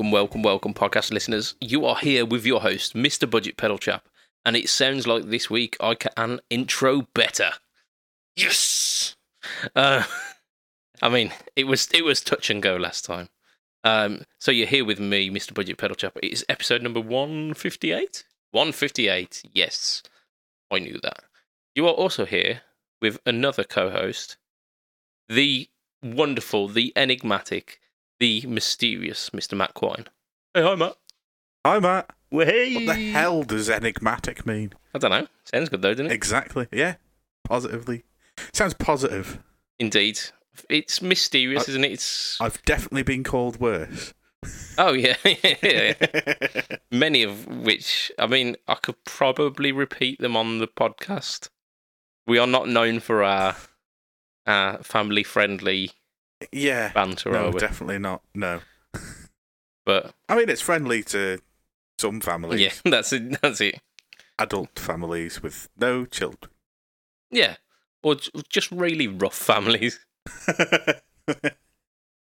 Welcome, welcome, welcome, podcast listeners. You are here with your host, Mr. Budget Pedal Chap, and it sounds like this week I can intro better. Yes. Uh, I mean, it was it was touch and go last time. Um, so you're here with me, Mr. Budget Pedal Chap. It is episode number one fifty eight. One fifty eight. Yes, I knew that. You are also here with another co-host, the wonderful, the enigmatic, the mysterious Mr. Matt Quine. Hey, hi, Matt. Hi, Matt. Well, hey. What the hell does enigmatic mean? I don't know. Sounds good though, doesn't it? Exactly. Yeah. Positively. Sounds positive. Indeed. It's mysterious, isn't it? It's I've definitely been called worse. oh yeah, yeah. Many of which, I mean, I could probably repeat them on the podcast. We are not known for our, our family-friendly yeah. banter, No, definitely not. No. But I mean, it's friendly to some families. yeah, that's it. That's it. Adult families with no children. Yeah, or just really rough families.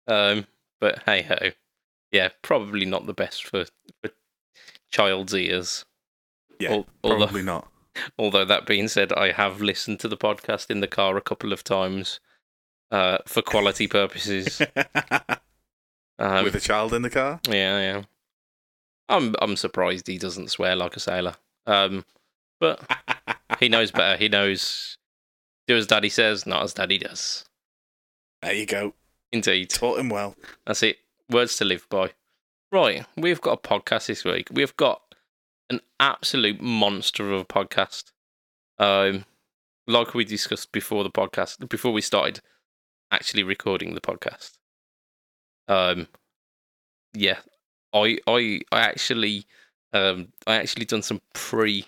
Um, but hey ho, yeah, probably not the best for for child's ears. yeah. Al- although- probably not. Although that being said, I have listened to the podcast in the car a couple of times uh, for quality purposes. Um, with a child in the car? yeah, yeah. I'm I'm surprised he doesn't swear like a sailor. Um, but he knows better. He knows do as daddy says, not as daddy does. There you go. Indeed, Taught him well. that's it. Words to live by. Right, we've got a podcast this week. We've got an absolute monster of a podcast. Um, like we discussed before the podcast, before we started actually recording the podcast. Um, yeah, I I I actually um I actually done some pre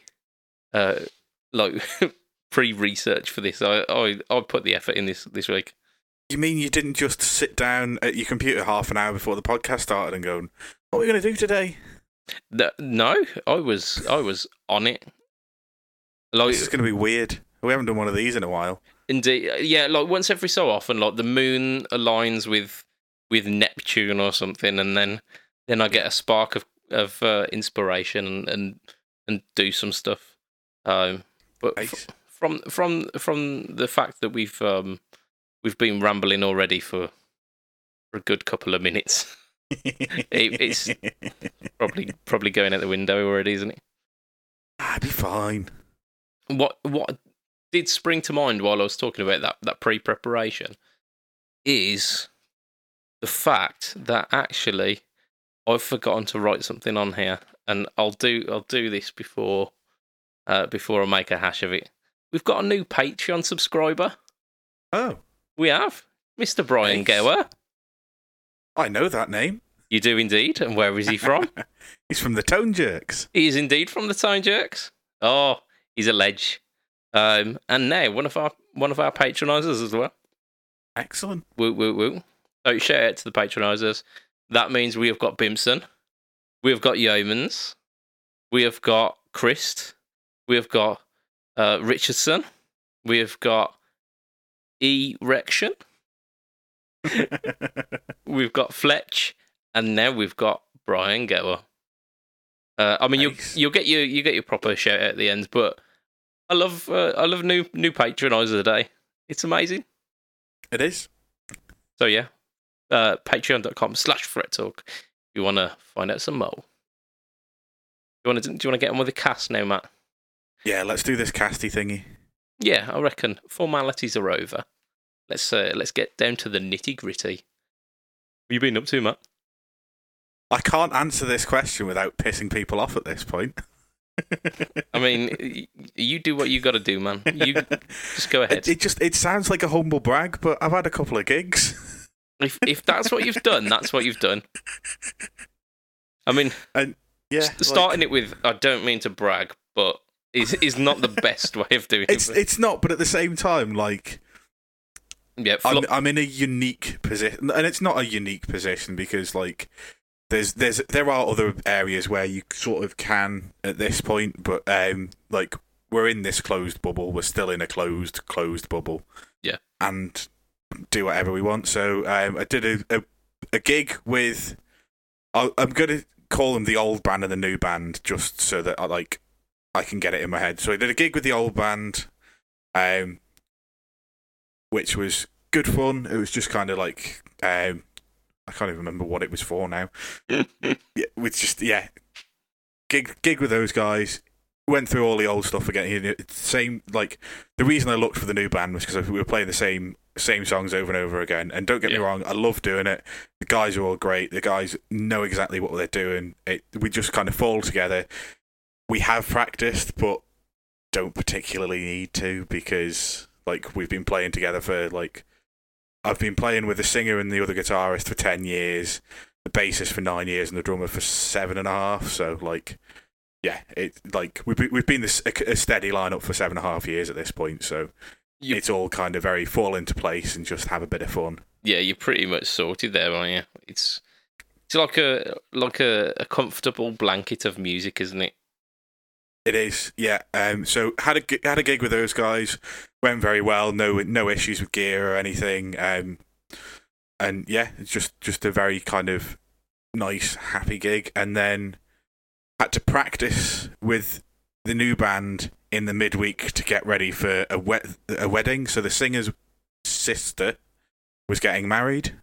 uh like pre research for this. I I I put the effort in this this week. You mean you didn't just sit down at your computer half an hour before the podcast started and go, what are we going to do today? No, I was I was on it. Like This is going to be weird. We haven't done one of these in a while. Indeed, yeah. Like once every so often, like the moon aligns with with Neptune or something, and then then I get a spark of of uh, inspiration and, and and do some stuff. Um, but f- from from from the fact that we've um we've been rambling already for for a good couple of minutes, it's- probably probably going out the window already, isn't it? Ah, be fine. what what did spring to mind while I was talking about that that pre preparation is the fact that actually I've forgotten to write something on here, and I'll do I'll do this before uh, before I make a hash of it. We've got a new Patreon subscriber. Oh, We have Mr. Brian Nice. Gower. I know that name. You do indeed, and where is he from? He's from the Tone Jerks. he is indeed from the Tone Jerks. Oh, he's a ledge. Um, and now one of our one of our patronisers as well. Excellent. Woo woo woo. So shout out to the patronisers. That means we have got Bimson, we have got Yeomans, we have got Christ, we have got uh, Richardson, we have got Erection, we've got Fletch, and now we've got Brian Gower. Uh, I mean, Nice. you you'll get your you get your proper shout out at the end, but I love uh, I love new new patronisers today. It's amazing. it is. So yeah, uh, patreon.com slash fret talk. If you want to find out some more. You want to? Do you want to get on with the cast now, Matt? Yeah, let's do this casty thingy. Yeah, I reckon formalities are over. Let's uh, let's get down to the nitty gritty. What you been up to, Matt? I can't answer this question without pissing people off at this point. I mean, you do what you got to do, man. You just go ahead. It, it just it sounds like a humble brag, but I've had a couple of gigs. If if that's what you've done, that's what you've done. I mean, Yeah, s- starting it with "I don't mean to brag," but is is not the best way of doing it's it. it's not, but at the same time, like Yeah, I'm I'm in a unique position, and it's not a unique position because like there's there's there are other areas where you sort of can at this point, but um like we're in this closed bubble, we're still in a closed closed bubble, Yeah. and do whatever we want. So um, I did a, a a gig with i I'm gonna call them the old band and the new band just so that I like I can get it in my head. So I did a gig with the old band, um, which was good fun. It was just kind of like um, I can't even remember what it was for now. yeah, with just yeah, gig gig with those guys. Went through all the old stuff again. Same like the reason I looked for the new band was because we were playing the same same songs over and over again. And don't get Yeah. me wrong, I love doing it. The guys are all great. The guys know exactly what they're doing. It, we just kind of fall together. We have practiced, but don't particularly need to because like we've been playing together for like I've been playing with the singer and the other guitarist for ten years, the bassist for nine years, and the drummer for seven and a half. So like, yeah, it like we've been, we've been this a, a steady lineup for seven and a half years at this point. So it's all kind of very fall into place and just have a bit of fun. Yeah, you're pretty much sorted there, aren't you? It's it's like a like a, a comfortable blanket of music, isn't it? It is, yeah. Um, so had a had a gig with those guys, went very well. No no issues with gear or anything. Um, and yeah, it's just just a very kind of nice, happy gig. And then had to practice with the new band in the midweek to get ready for a wet a wedding. So the singer's sister was getting married,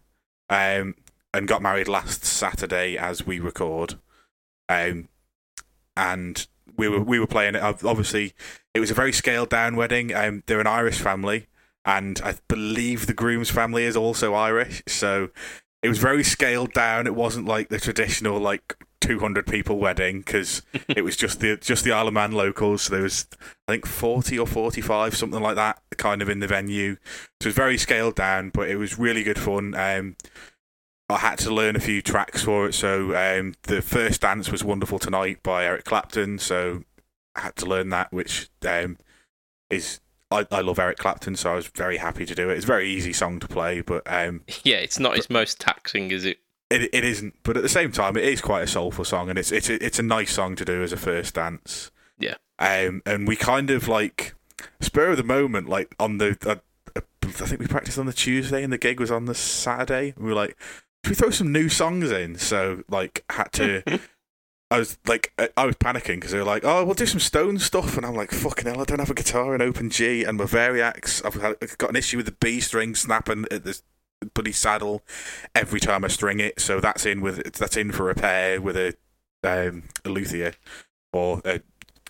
um, and got married last Saturday as we record. Um, and we were we were playing it. Obviously, it was a very scaled down wedding. Um, they're an Irish family, and I believe the groom's family is also Irish. So it was very scaled down. It wasn't like the traditional like 200 people wedding because it was just the just the Isle of Man locals. So there was I think 40 or 45 something like that kind of in the venue. So it was very scaled down, but it was really good fun. Um, I had to learn a few tracks for it. So um, the first dance was "Wonderful Tonight" by Eric Clapton. So I had to learn that, which um, is I, I love Eric Clapton, so I was very happy to do it. It's a very easy song to play, but um, Yeah, it's not his most taxing, is it? it it isn't. But at the same time, it is quite a soulful song, and it's it's a, it's a nice song to do as a first dance. Yeah. Um, and we kind of like spur of the moment, like on the. Uh, I think we practiced on the Tuesday, and the gig was on the Saturday. We were like, should we throw some new songs in? So like, had to. I was like, I- was panicking because they were like, "Oh, we'll do some Stone stuff," and I'm like, "Fucking hell, I don't have a guitar in open G, and my Variax, I've, had, I've got an issue with the B string snapping at this bloody saddle every time I string it, so that's in with that's in for repair with a um, a luthier or a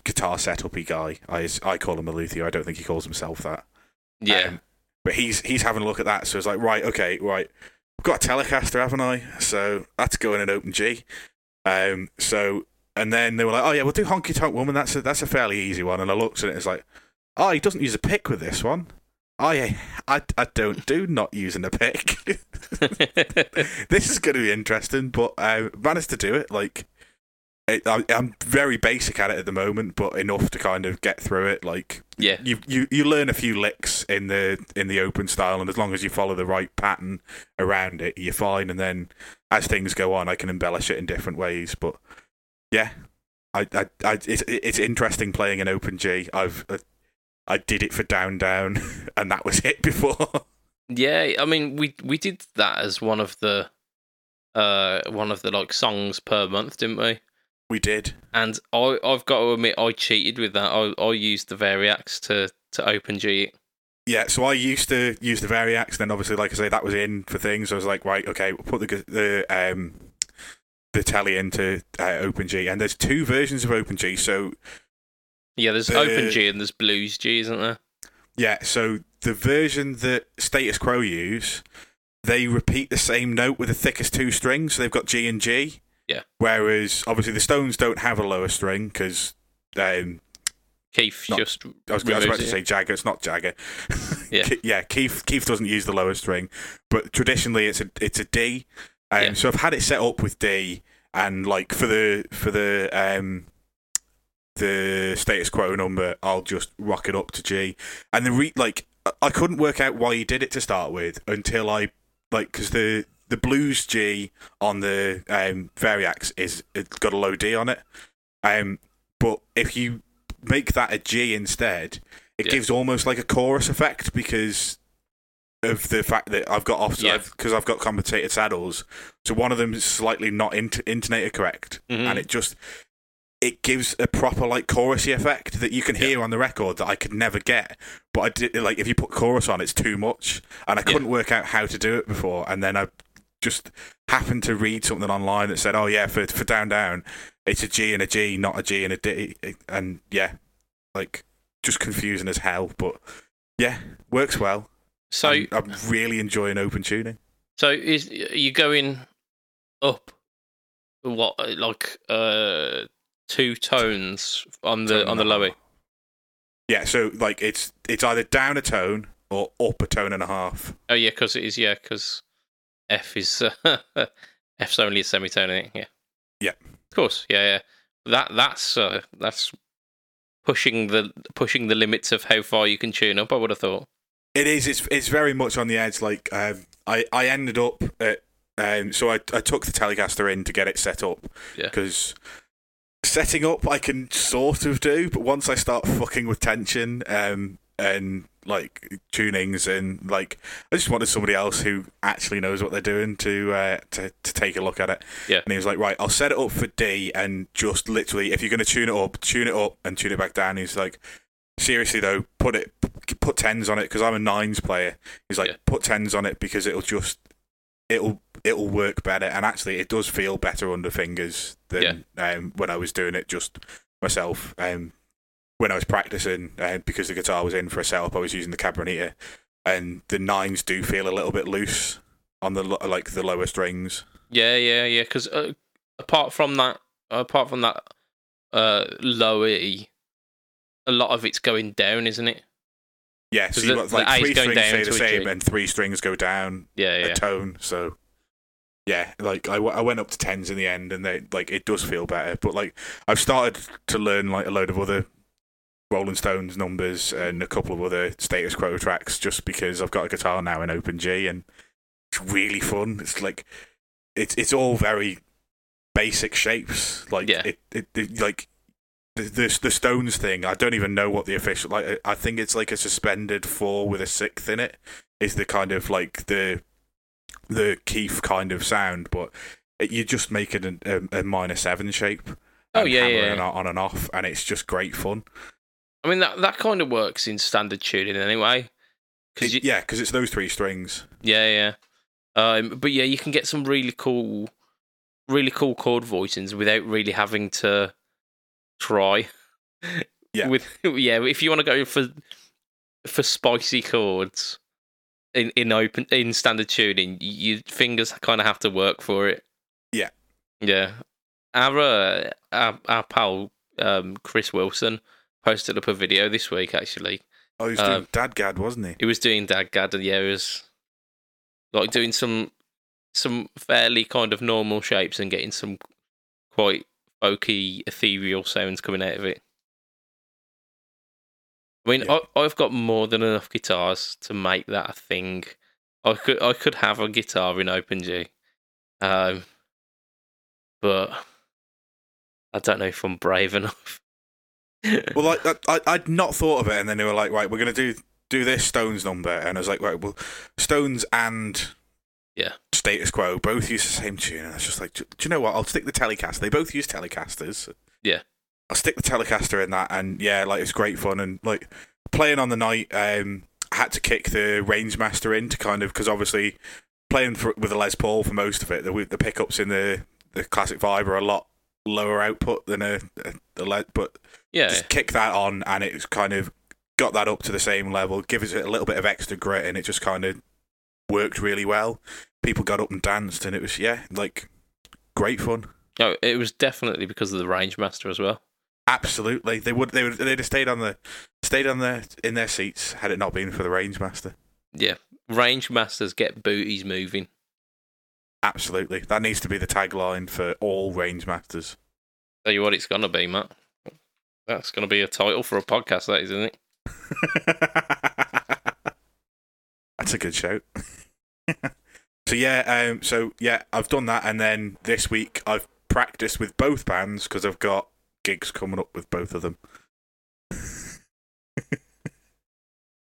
guitar setupy guy. I I call him a luthier. I don't think he calls himself that. Yeah. Um, but he's he's having a look at that, so it's like, right, okay, right. I've got a Telecaster, haven't I? So that's going in open G. Um, so and then they were like, oh yeah, we'll do Honky Tonk Woman. That's a that's a fairly easy one. And I looked at it, and it's like, oh, he doesn't use a pick with this one. I I, I don't do not using a pick. this is going to be interesting, but I managed to do it. Like, it, I, I'm very basic at it at the moment, but enough to kind of get through it. Like, yeah. you you you learn a few licks in the in the open style, and as long as you follow the right pattern around it, you're fine. And then as things go on, I can embellish it in different ways. But yeah, I I, I it's it's interesting playing an open G. I've uh, I did it for down down, and that was it before. Yeah, I mean, we we did that as one of the uh one of the like songs per month, didn't we? We did. And I I've got to admit, I cheated with that. I I used the Variax to to open G. it. Yeah, so I used to use the Variax. And then obviously, like I say, that was in for things. I was like, right, okay, we'll put the the um the telly into uh, OpenG, and there's two versions of OpenG. So Yeah, there's The- open G and there's blues G, isn't there? yeah, so the version that Status Quo use, they repeat the same note with the thickest two strings. So they've got G and G. Yeah. Whereas obviously the Stones don't have a lower string because um, Keith Not- just I was, I was about to it. say Jagger. It's not Jagger. Yeah. Yeah. Keith Keith doesn't use the lower string, but traditionally it's a it's a D. Um, Yeah. So I've had it set up with D, and like for the for the um the status quo number, I'll just rock it up to G. And the re like I- I couldn't work out why he did it to start with until I like because the the blues G on the um Variax is it's got a low D on it. Um, but if you make that a G instead, it Yeah. gives almost like a chorus effect because of the fact that I've got off Yeah. because I've got compensated saddles. So one of them is slightly not int- intonator correct, Mhm. and it just it gives a proper like chorusy effect that you can hear on the record that I could never get. But I did like if you put chorus on, it's too much, and I couldn't work out how to do it before. And then I just happened to read something online that said, "Oh yeah, for for down down, it's a G and a G, not a G and a D." And yeah, like just confusing as hell, but yeah, works well. So I'm, I'm really enjoying open tuning. so is are you going up? What like uh two tones on the Tone on the lower? Yeah, so like it's it's either down a tone or up a tone and a half. Oh yeah, because it is yeah, because F is uh, F's only a semitone. Yeah. Yeah. Of course. Yeah. Yeah. That that's uh, that's pushing the pushing the limits of how far you can tune up. I would have thought. It is. It's it's very much on the edge. Like um, I I ended up at um, so I I took the Telecaster in to get it set up. Yeah. Because setting up I can sort of do, but once I start fucking with tension um and like tunings and like I just wanted somebody else who actually knows what they're doing to uh, to to take a look at it. Yeah. And he was like, right, I'll set it up for D and just literally, if you're going to tune it up, tune it up and tune it back down. He's like, seriously though, put it, put tens on it because I'm a nines player. He's like, Yeah. put tens on it because it'll just, it'll, it'll work better. And actually, it does feel better under fingers than um, when I was doing it just myself. Um, when I was practicing, uh, because the guitar was in for a setup, I was using the Cabronita, and the nines do feel a little bit loose on the like the lower strings. Yeah. Yeah. Yeah. Because uh, apart from that, apart from that uh, low E, a lot of it's going down, isn't it? Yeah, so the- got like three going strings down stay the same, and three strings go down Yeah. a Yeah. tone. So yeah, like I, w- I went up to tens in the end, and they like it does feel better. But like I've started to learn like a load of other Rolling Stones numbers and a couple of other Status Quo tracks, just because I've got a guitar now in Open G, and it's really fun. It's like it's it's all very basic shapes. Like Yeah. it, it, it like. The, the the Stones thing, I don't even know what the official like. I think it's like a suspended four with a sixth in it. Is the kind of like the the Keith kind of sound, but it, you just make it a, a, a minor seven shape. Oh, and yeah, yeah. on, on and off, and it's just great fun. I mean that that kind of works in standard tuning anyway. Because It- yeah, because it's those three strings. Yeah, yeah. Um, but yeah, you can get some really cool, really cool chord voicings without really having to try. Yeah. With yeah, if you want to go for for spicy chords in in open in standard tuning, your fingers kind of have to work for it. Yeah. Yeah. Our uh, our, our pal um, Chris Wilson posted up a video this week. Actually, Oh, he was Um, doing Dadgad, wasn't he? he was doing Dadgad, and yeah, he was like doing some some fairly kind of normal shapes and getting some quite folky, ethereal sounds coming out of it. I mean, Yeah. I, I've got more than enough guitars to make that a thing. I could I could have a guitar in OpenG, um, but I don't know if I'm brave enough. Well, like I I'd not thought of it, and then they were like, right, we're gonna do do this Stones number, and I was like, right, well, Stones and Yeah. Status Quo both use the same tune, and I was just like, do, do you know what? I'll stick the Telecaster. They both use Telecasters. Yeah. I'll stick the Telecaster in that, and yeah, like it's great fun, and like playing on the night, um, I had to kick the Rangemaster in to kind of because obviously playing for, with a Les Paul for most of it, the the pickups in the the classic vibe are a lot lower output than a, a, a Les, but yeah, just kick that on and it's kind of got that up to the same level, gives it a little bit of extra grit, and it just kind of worked really well. People got up and danced, and it was yeah, like great fun. no, it was definitely because of the Rangemaster as well. Absolutely, they would they would they'd have stayed on the stayed on their in their seats had it not been for the Rangemaster. Yeah, Rangemasters get booties moving. Absolutely, that needs to be the tagline for all Rangemasters. Tell you what, it's gonna be, Matt. That's gonna be a title for a podcast, that is, isn't it? That's a good shout. so yeah, um, so yeah, I've done that, and then this week I've practiced with both bands because I've got gigs coming up with both of them.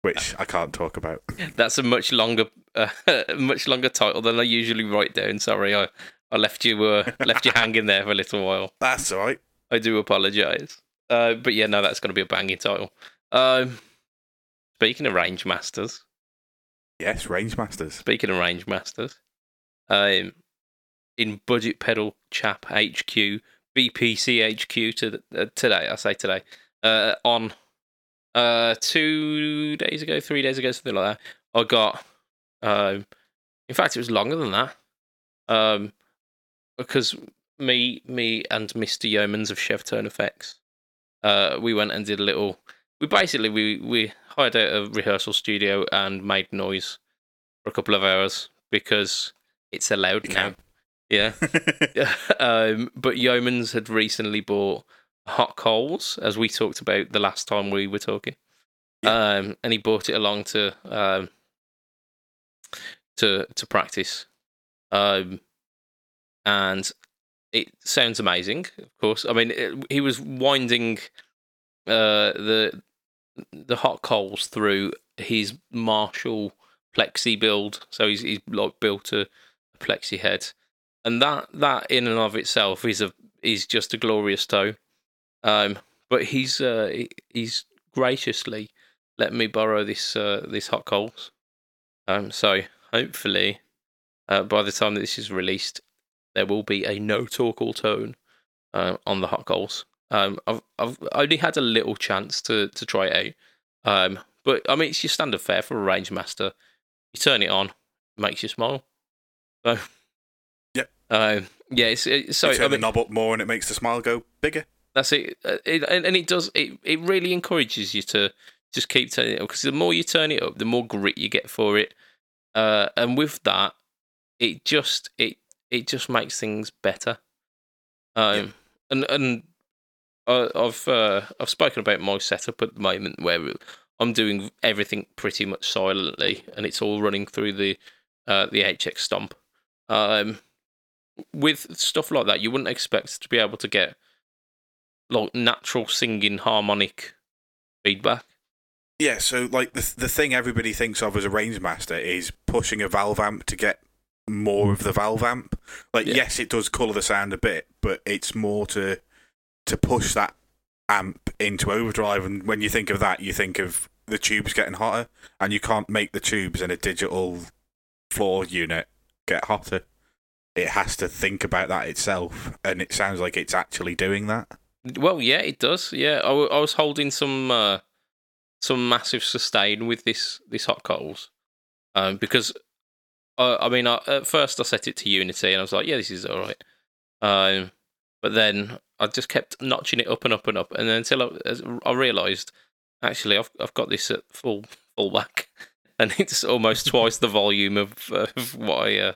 Which I can't talk about. That's a much longer, uh, much longer title than I usually write down. Sorry, I, I left you uh, left you hanging there for a little while. That's all right. I do apologise. Uh, but yeah, no, that's going to be a banging title. Um, speaking of range masters, Yes, Range Masters. speaking of range masters, um, in Budget Pedal Chap HQ, BPC HQ to the, uh, today, I say today, uh, on uh, two days ago, three days ago, something like that, I got, um, in fact, it was longer than that, um, because me, me and Mr. Yeomans of Chev Tone Effects, uh, we went and did a little. We basically we we hired out a rehearsal studio and made noise for a couple of hours because it's allowed You now. can. Yeah. um, but Yeomans had recently bought hot coals, as we talked about the last time we were talking. Um, and he brought it along to um, to to practice. Um, and it sounds amazing, of course. I mean, it, he was winding uh, the the hot coals through his Marshall plexi build. So he's he's like built a, a plexi head, and that that in and of itself is a is just a glorious toe. Um, but he's uh, he- he's graciously let me borrow this uh, this hot coals. Um, so hopefully, uh, by the time that this is released, there will be a no talk all tone uh, on the hot coals. Um, I've I've only had a little chance to to try it out. Um, but I mean, it's your standard fare for a range master. You turn it on, it makes you smile. So, Yep. Um, yeah, it's, it's so you turn I the knob up more and it makes the smile go bigger. that's it. Uh, it and, and it does. It, it really encourages you to just keep turning it up because the more you turn it up, the more grit you get for it. Uh, and with that, it just it it just makes things better. Um, and and I, I've uh, I've spoken about my setup at the moment where I'm doing everything pretty much silently, and it's all running through the uh, the HX Stomp. Um, with stuff like that, you wouldn't expect to be able to get like natural singing harmonic feedback. Yeah, so like the the thing everybody thinks of as a range master is pushing a valve amp to get more of the valve amp. Like Yeah. yes, it does colour the sound a bit, but it's more to to push that amp into overdrive. And when you think of that, you think of the tubes getting hotter, and you can't make the tubes in a digital floor unit get hotter. It has to think about that itself, and it sounds like it's actually doing that. Well, yeah, it does. Yeah, I, w- I was holding some uh, some massive sustain with this this hot coals, um, because uh, I mean, I, at first I set it to Unity and I was like, yeah, this is all right, um, but then I just kept notching it up and up and up, and then until I, I realised actually I've I've got this at full full whack, and it's almost twice the volume of, of what I uh,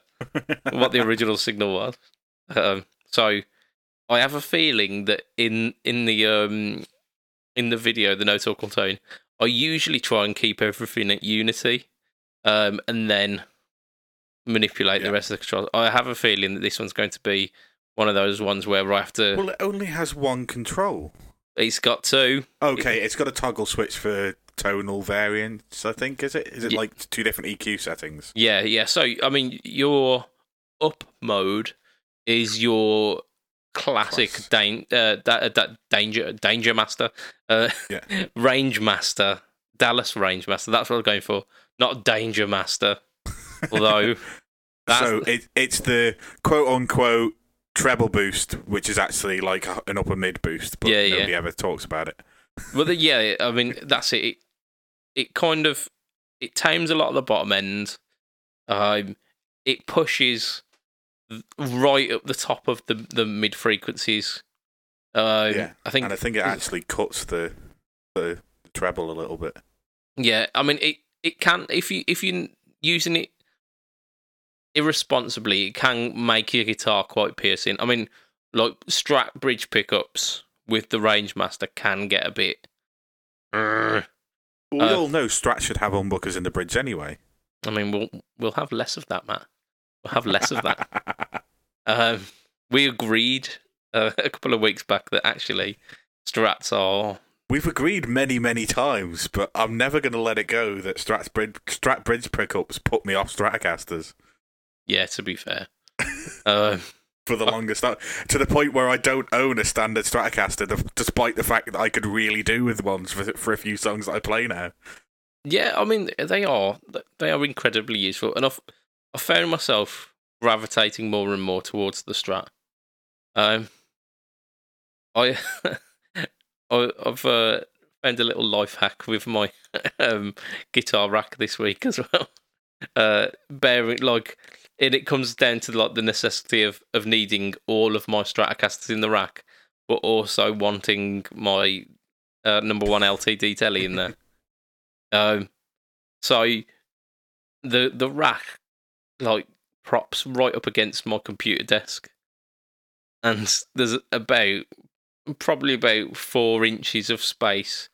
what the original signal was. Um, so I have a feeling that in in the um in the video, the no talk all tone, I usually try and keep everything at unity, um, and then manipulate Yeah. the rest of the controls. I have a feeling that this one's going to be one of those ones where I have to. Well, it only has one control. it's got two. Okay, it's got a toggle switch for tonal variants, I think, is it? Is it Ye- like two different EQ settings? Yeah, yeah. So I mean, your up mode is your classic Class. dan- uh, da- da- danger danger master, uh, Yeah. range master, Dallas range master. That's what I'm going for, not danger master. Although that's so it, it's the quote unquote treble boost, which is actually like an upper mid boost, but Yeah, yeah. nobody ever talks about it. well, the, yeah. I mean, that's it. it. It kind of it tames a lot of the bottom end. Um, it pushes right up the top of the the mid frequencies. Um, Yeah, I think And I think it actually cuts the the treble a little bit. Yeah, I mean it. It can if you if you're using it irresponsibly, it can make your guitar quite piercing. I mean, like Strat bridge pickups with the Range Master can get a bit. Urgh. We Uh, all know Strat should have humbuckers in the bridge anyway. I mean, we'll we'll have less of that, Matt. We'll have less of that. Um, we agreed uh, a couple of weeks back that actually Strats are We've agreed many, many times, but I'm never going to let it go that Strat Bridge, Strat Bridge pickups put me off Stratocasters Yeah, to be fair. Um, for the longest time, to the point where I don't own a standard Stratocaster, despite the fact that I could really do with ones for, for a few songs that I play now. yeah, I mean they are they are incredibly useful, and I've I found myself gravitating more and more towards the Strat. Um, I, I I've uh, found a little life hack with my um, guitar rack this week as well. Uh, bearing like, and it comes down to like the necessity of of needing all of my Stratocasters in the rack, but also wanting my uh, number one LTD telly in there. um, so the the rack like props right up against my computer desk, and there's about probably about four inches of space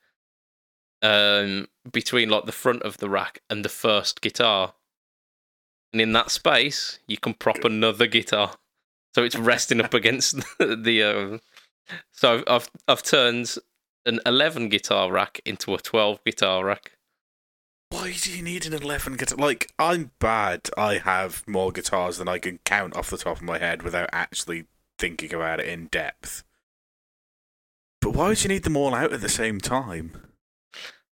um, between like the front of the rack and the first guitar. And in that space, you can prop another guitar, so it's resting up against the. the um, so I've, I've I've turned an eleven guitar rack into a twelve guitar rack. Why do you need an 11 guitar? Like, I'm bad. I have more guitars than I can count off the top of my head without actually thinking about it in depth. But why would you need them all out at the same time?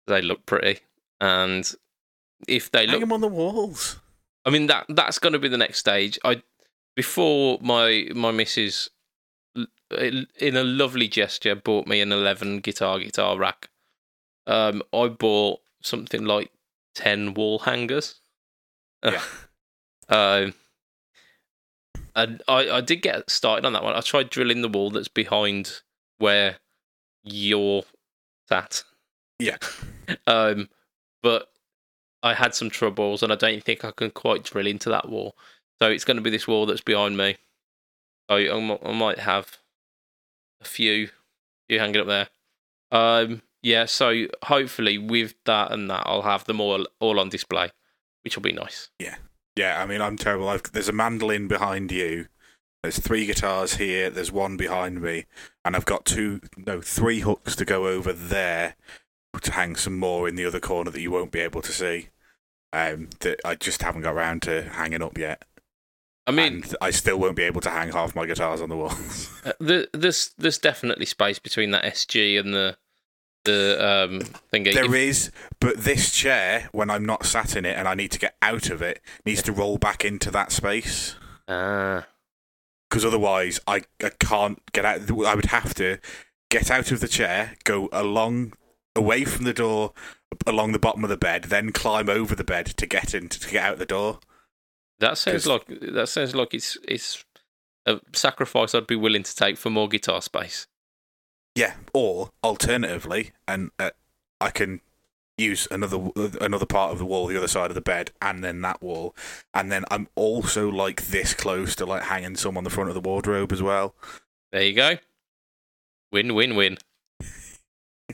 They look pretty, and if they Hang look them on the walls. I mean that that's going to be the next stage. I before my my missus in a lovely gesture bought me an 11 guitar guitar rack. Um I bought something like 10 wall hangers. Yeah. um and I, I did get started on that one. I tried drilling the wall that's behind where you're sat. Yeah. Um, but I had some troubles, and I don't think I can quite drill into that wall. So it's going to be this wall that's behind me. So I, mi- I might have a few, few hanging up there. Um, yeah. So hopefully, with that and that, I'll have them all all on display, which will be nice. Yeah, Yeah. I mean, I'm terrible. I've, there's a mandolin behind you. There's three guitars here. There's one behind me, and I've got two, no, three hooks to go over there hang some more in the other corner that you won't be able to see. Um, that I just haven't got around to hanging up yet, I mean, and I still won't be able to hang half my guitars on the walls. uh, the, there's there's definitely space between that SG and the the um thingy. There is, but this chair, when I'm not sat in it and I need to get out of it, needs to roll back into that space. Ah, because otherwise I, I can't get out. I would have to get out of the chair, go along away from the door, along the bottom of the bed, then climb over the bed to get in to get out the door. that sounds like that sounds like it's it's a sacrifice I'd be willing to take for more guitar space. Yeah, or alternatively, and uh, I can use another another part of the wall, the other side of the bed, and then that wall, and then I'm also like this close to like hanging some on the front of the wardrobe as well. There you go. Win, win, win.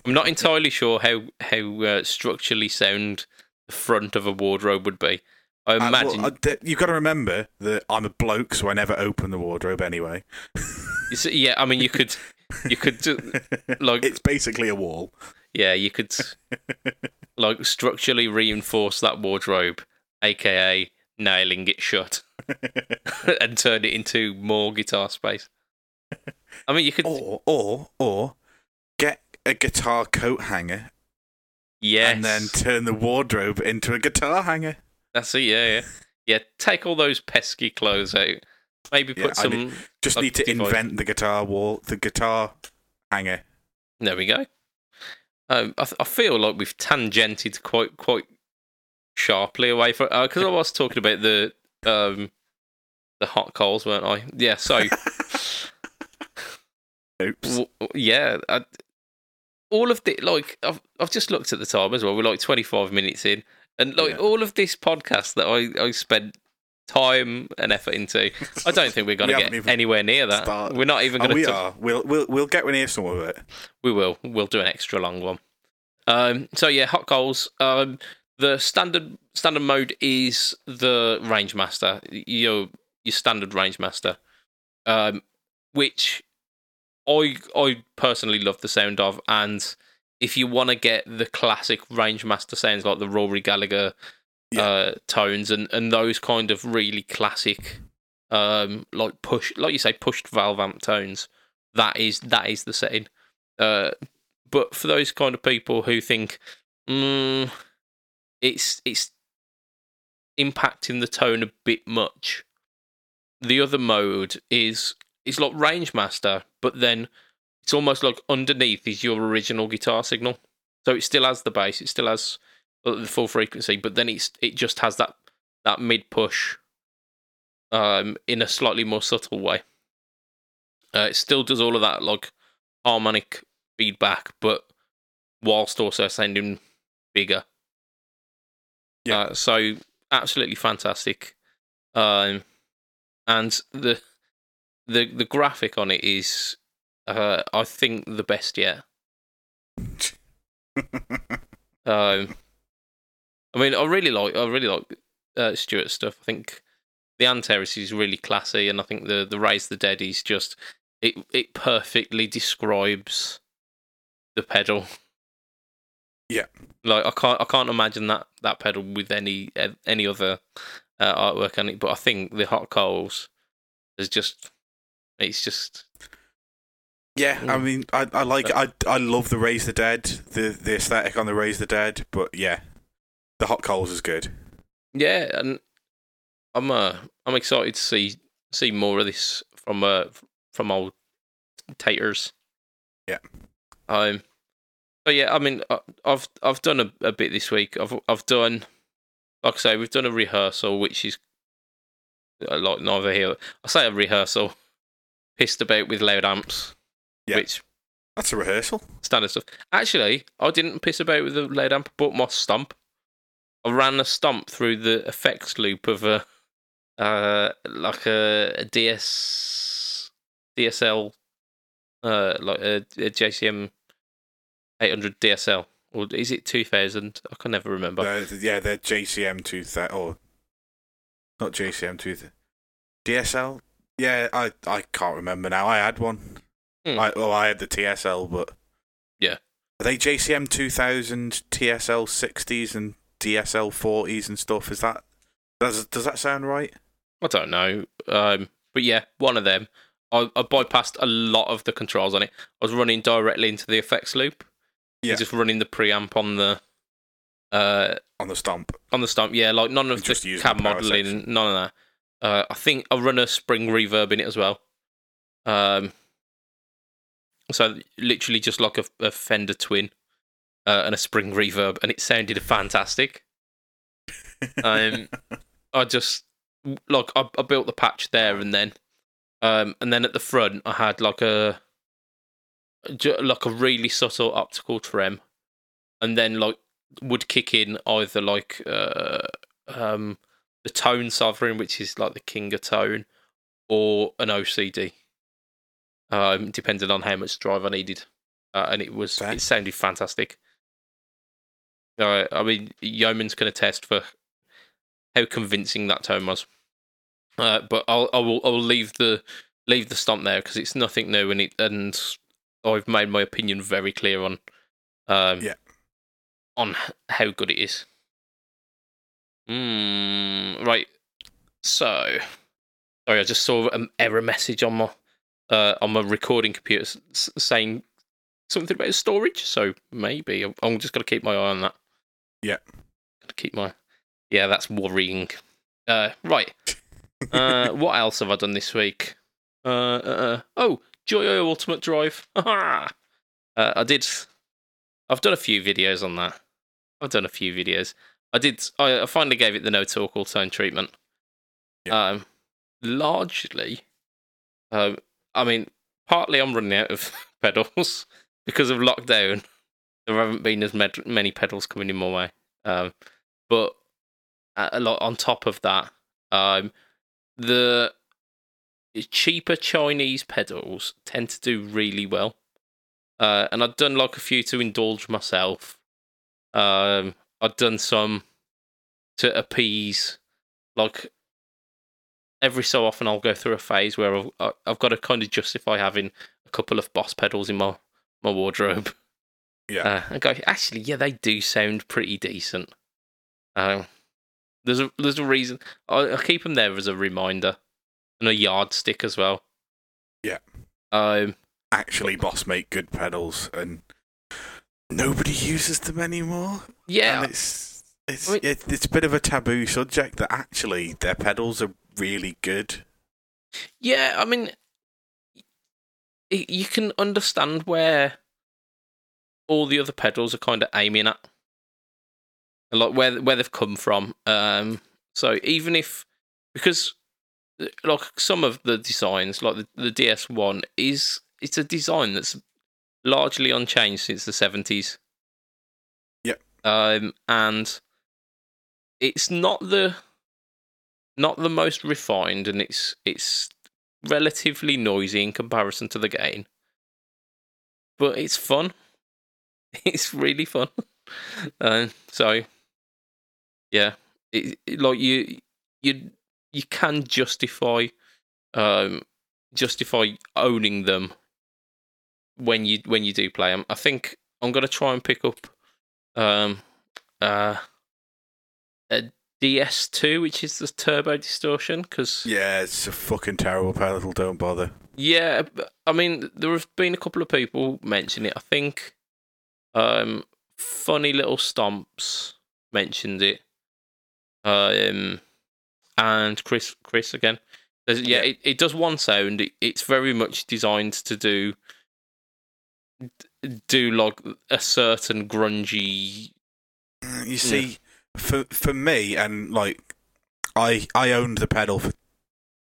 I'm not entirely sure how how uh, structurally sound the front of a wardrobe would be. I Uh, well, imagine uh, you've got to remember that I'm a bloke, so I never open the wardrobe anyway. see- yeah. I mean, you could you could like it's basically a wall. yeah, you could like structurally reinforce that wardrobe, aka nailing it shut and turn it into more guitar space. I mean, you could or or or a guitar coat hanger yes, and then turn the wardrobe into a guitar hanger. That's it, yeah, yeah. Yeah, take all those pesky clothes out. Maybe Yeah, put I some. need- Just Like need to divide. invent the guitar wall, the guitar hanger. There we go. Um, I, th- I feel like we've tangented quite quite sharply away from because I was talking about the um the hot coals, weren't I? Yeah. So Oops. w- yeah, I, all of the like I've I've just looked at the time as well. We're like twenty five minutes in, and like Yeah. all of this podcast that I I spent time and effort into. I don't think we're going to get anywhere near that. We're not even Oh, going we to. are. We'll we'll we'll get near some of it. We will. We'll do an extra long one. Um, so yeah, hot coals. Um, the standard standard mode is the range master. Your your standard range master, um, which I I personally love the sound of, and if you want to get the classic Rangemaster sounds like the Rory Gallagher Yeah. uh, tones and, and those kind of really classic, um, like push, like you say, pushed valve amp tones, that is that is the setting. Uh, but for those kind of people who think, mm, it's it's impacting the tone a bit much, the other mode is it's like range master, but then it's almost like underneath is your original guitar signal. So it still has the bass, it still has uh, the full frequency, but then it's it just has that that mid push um in a slightly more subtle way. Uh, it still does all of that like harmonic feedback, but whilst also sounding bigger. Yeah. Uh, so absolutely fantastic. Um, and the the the graphic on it is, uh, I think the best yet. Um, I mean, I really like I really like uh, Stuart's stuff. I think the Antares is really classy, and I think the the Raise the Dead is just it it perfectly describes the pedal. Yeah. like I can't I can't imagine that that pedal with any any other uh, artwork on it. But I think the Hot Coals is just it's just Yeah, I Mm. mean, I, I like I I love the Raise the Dead, the the aesthetic on the Raise the Dead, but yeah, the Hot Coals is good. Yeah, and I'm uh, I'm excited to see see more of this from uh from old taters. Yeah. Um. But yeah, I mean, I've I've done a, a bit this week. I've I've done, like I say, we've done a rehearsal, which is uh, like neither here. I say a rehearsal, pissed about with loud amps, Yeah. which That's a rehearsal. standard stuff. Actually, I didn't piss about with the loud amp. Bought my stomp. I ran a stomp through the effects loop of a, uh, like a, a DS, DSL, uh, like a, a JCM 800 DSL, or is it 2000? I can never remember. Uh, yeah, they're JCM two thousand or not JCM two thousand. DSL. Yeah, I I can't remember now. I had one. Hmm. I well, I had the TSL, but Yeah. are they JCM two thousand TSL sixties and DSL forties and stuff? Is that does does that sound right? I don't know. Um, but yeah, one of them. I, I bypassed a lot of the controls on it. I was running directly into the effects loop. Yeah. Just running the preamp on the uh On the stomp on the stomp. Yeah, like none of And just the cab modeling, none of that. Uh, I think I run a spring reverb in it as well. Um, so literally just like a, a Fender Twin uh, and a spring reverb, and it sounded fantastic. Um, I just like I, I built the patch there and then, um, and then at the front I had like a like a really subtle optical trim, and then like would kick in either like uh, um, the tone sovereign, which is like the king of tone, or an OCD, um, depending on how much drive I needed, uh, and it was Okay. it sounded fantastic. Uh, I mean, Yeoman's can attest for how convincing that tone was. Uh, but I'll I will I will leave the leave the stomp there because it's nothing new and it and I've made my opinion very clear on um Yeah. on how good it is. Mm, right. So, sorry, I just saw an error message on my uh, on my recording computer s- saying something about storage. So maybe I'm- I'm just gonna keep my eye on that. Yeah. Gonna keep my yeah. That's worrying. Uh, right. Uh, what else have I done this week? Uh, uh, uh, oh, Joyo Ultimate Drive. uh, I did. I've done a few videos on that. I've done a few videos. I did. I, I finally gave it the no talk all tone treatment. Yeah. Um, largely, um, I mean, partly I'm running out of pedals because of lockdown. There haven't been as med- many pedals coming in my way. Um, but a a lot on top of that, um, the cheaper Chinese pedals tend to do really well. Uh, and I've done like a few to indulge myself. Um, I've done some to appease, like every so often I'll go through a phase where I've, I've got to kind of justify having a couple of boss pedals in my my wardrobe. Yeah. Uh, and go, actually, yeah, they do sound pretty decent. Um, there's a there's a reason. I, I keep them there as a reminder and a yardstick as well. Yeah. Um. Actually, boss make good pedals, and nobody uses them anymore. Yeah. And it's it's I mean- it, it's a bit of a taboo subject that actually their pedals are really good. Yeah, I mean, you can understand where all the other pedals are kind of aiming at, like where where they've come from. Um, so even if because like some of the designs, like the, the DS One, is it's a design that's largely unchanged since the seventies. Yep. Um, and it's not the not the most refined, and it's it's relatively noisy in comparison to the game, but it's fun. It's really fun. Uh, so, yeah, it, it- like you you you can justify um justify owning them when you when you do play them. I think I'm gonna try and pick up um uh a DS2, which is the turbo distortion, because Yeah, it's a fucking terrible pedal. Don't bother. yeah, I mean, there have been a couple of people mention it. I think um, funny little stomps mentioned it, um, and Chris, Chris again. There's, yeah, Yeah. It, it does one sound. It, it's very much designed to do do like a certain grungy. You see, for for me, and like, I I owned the pedal for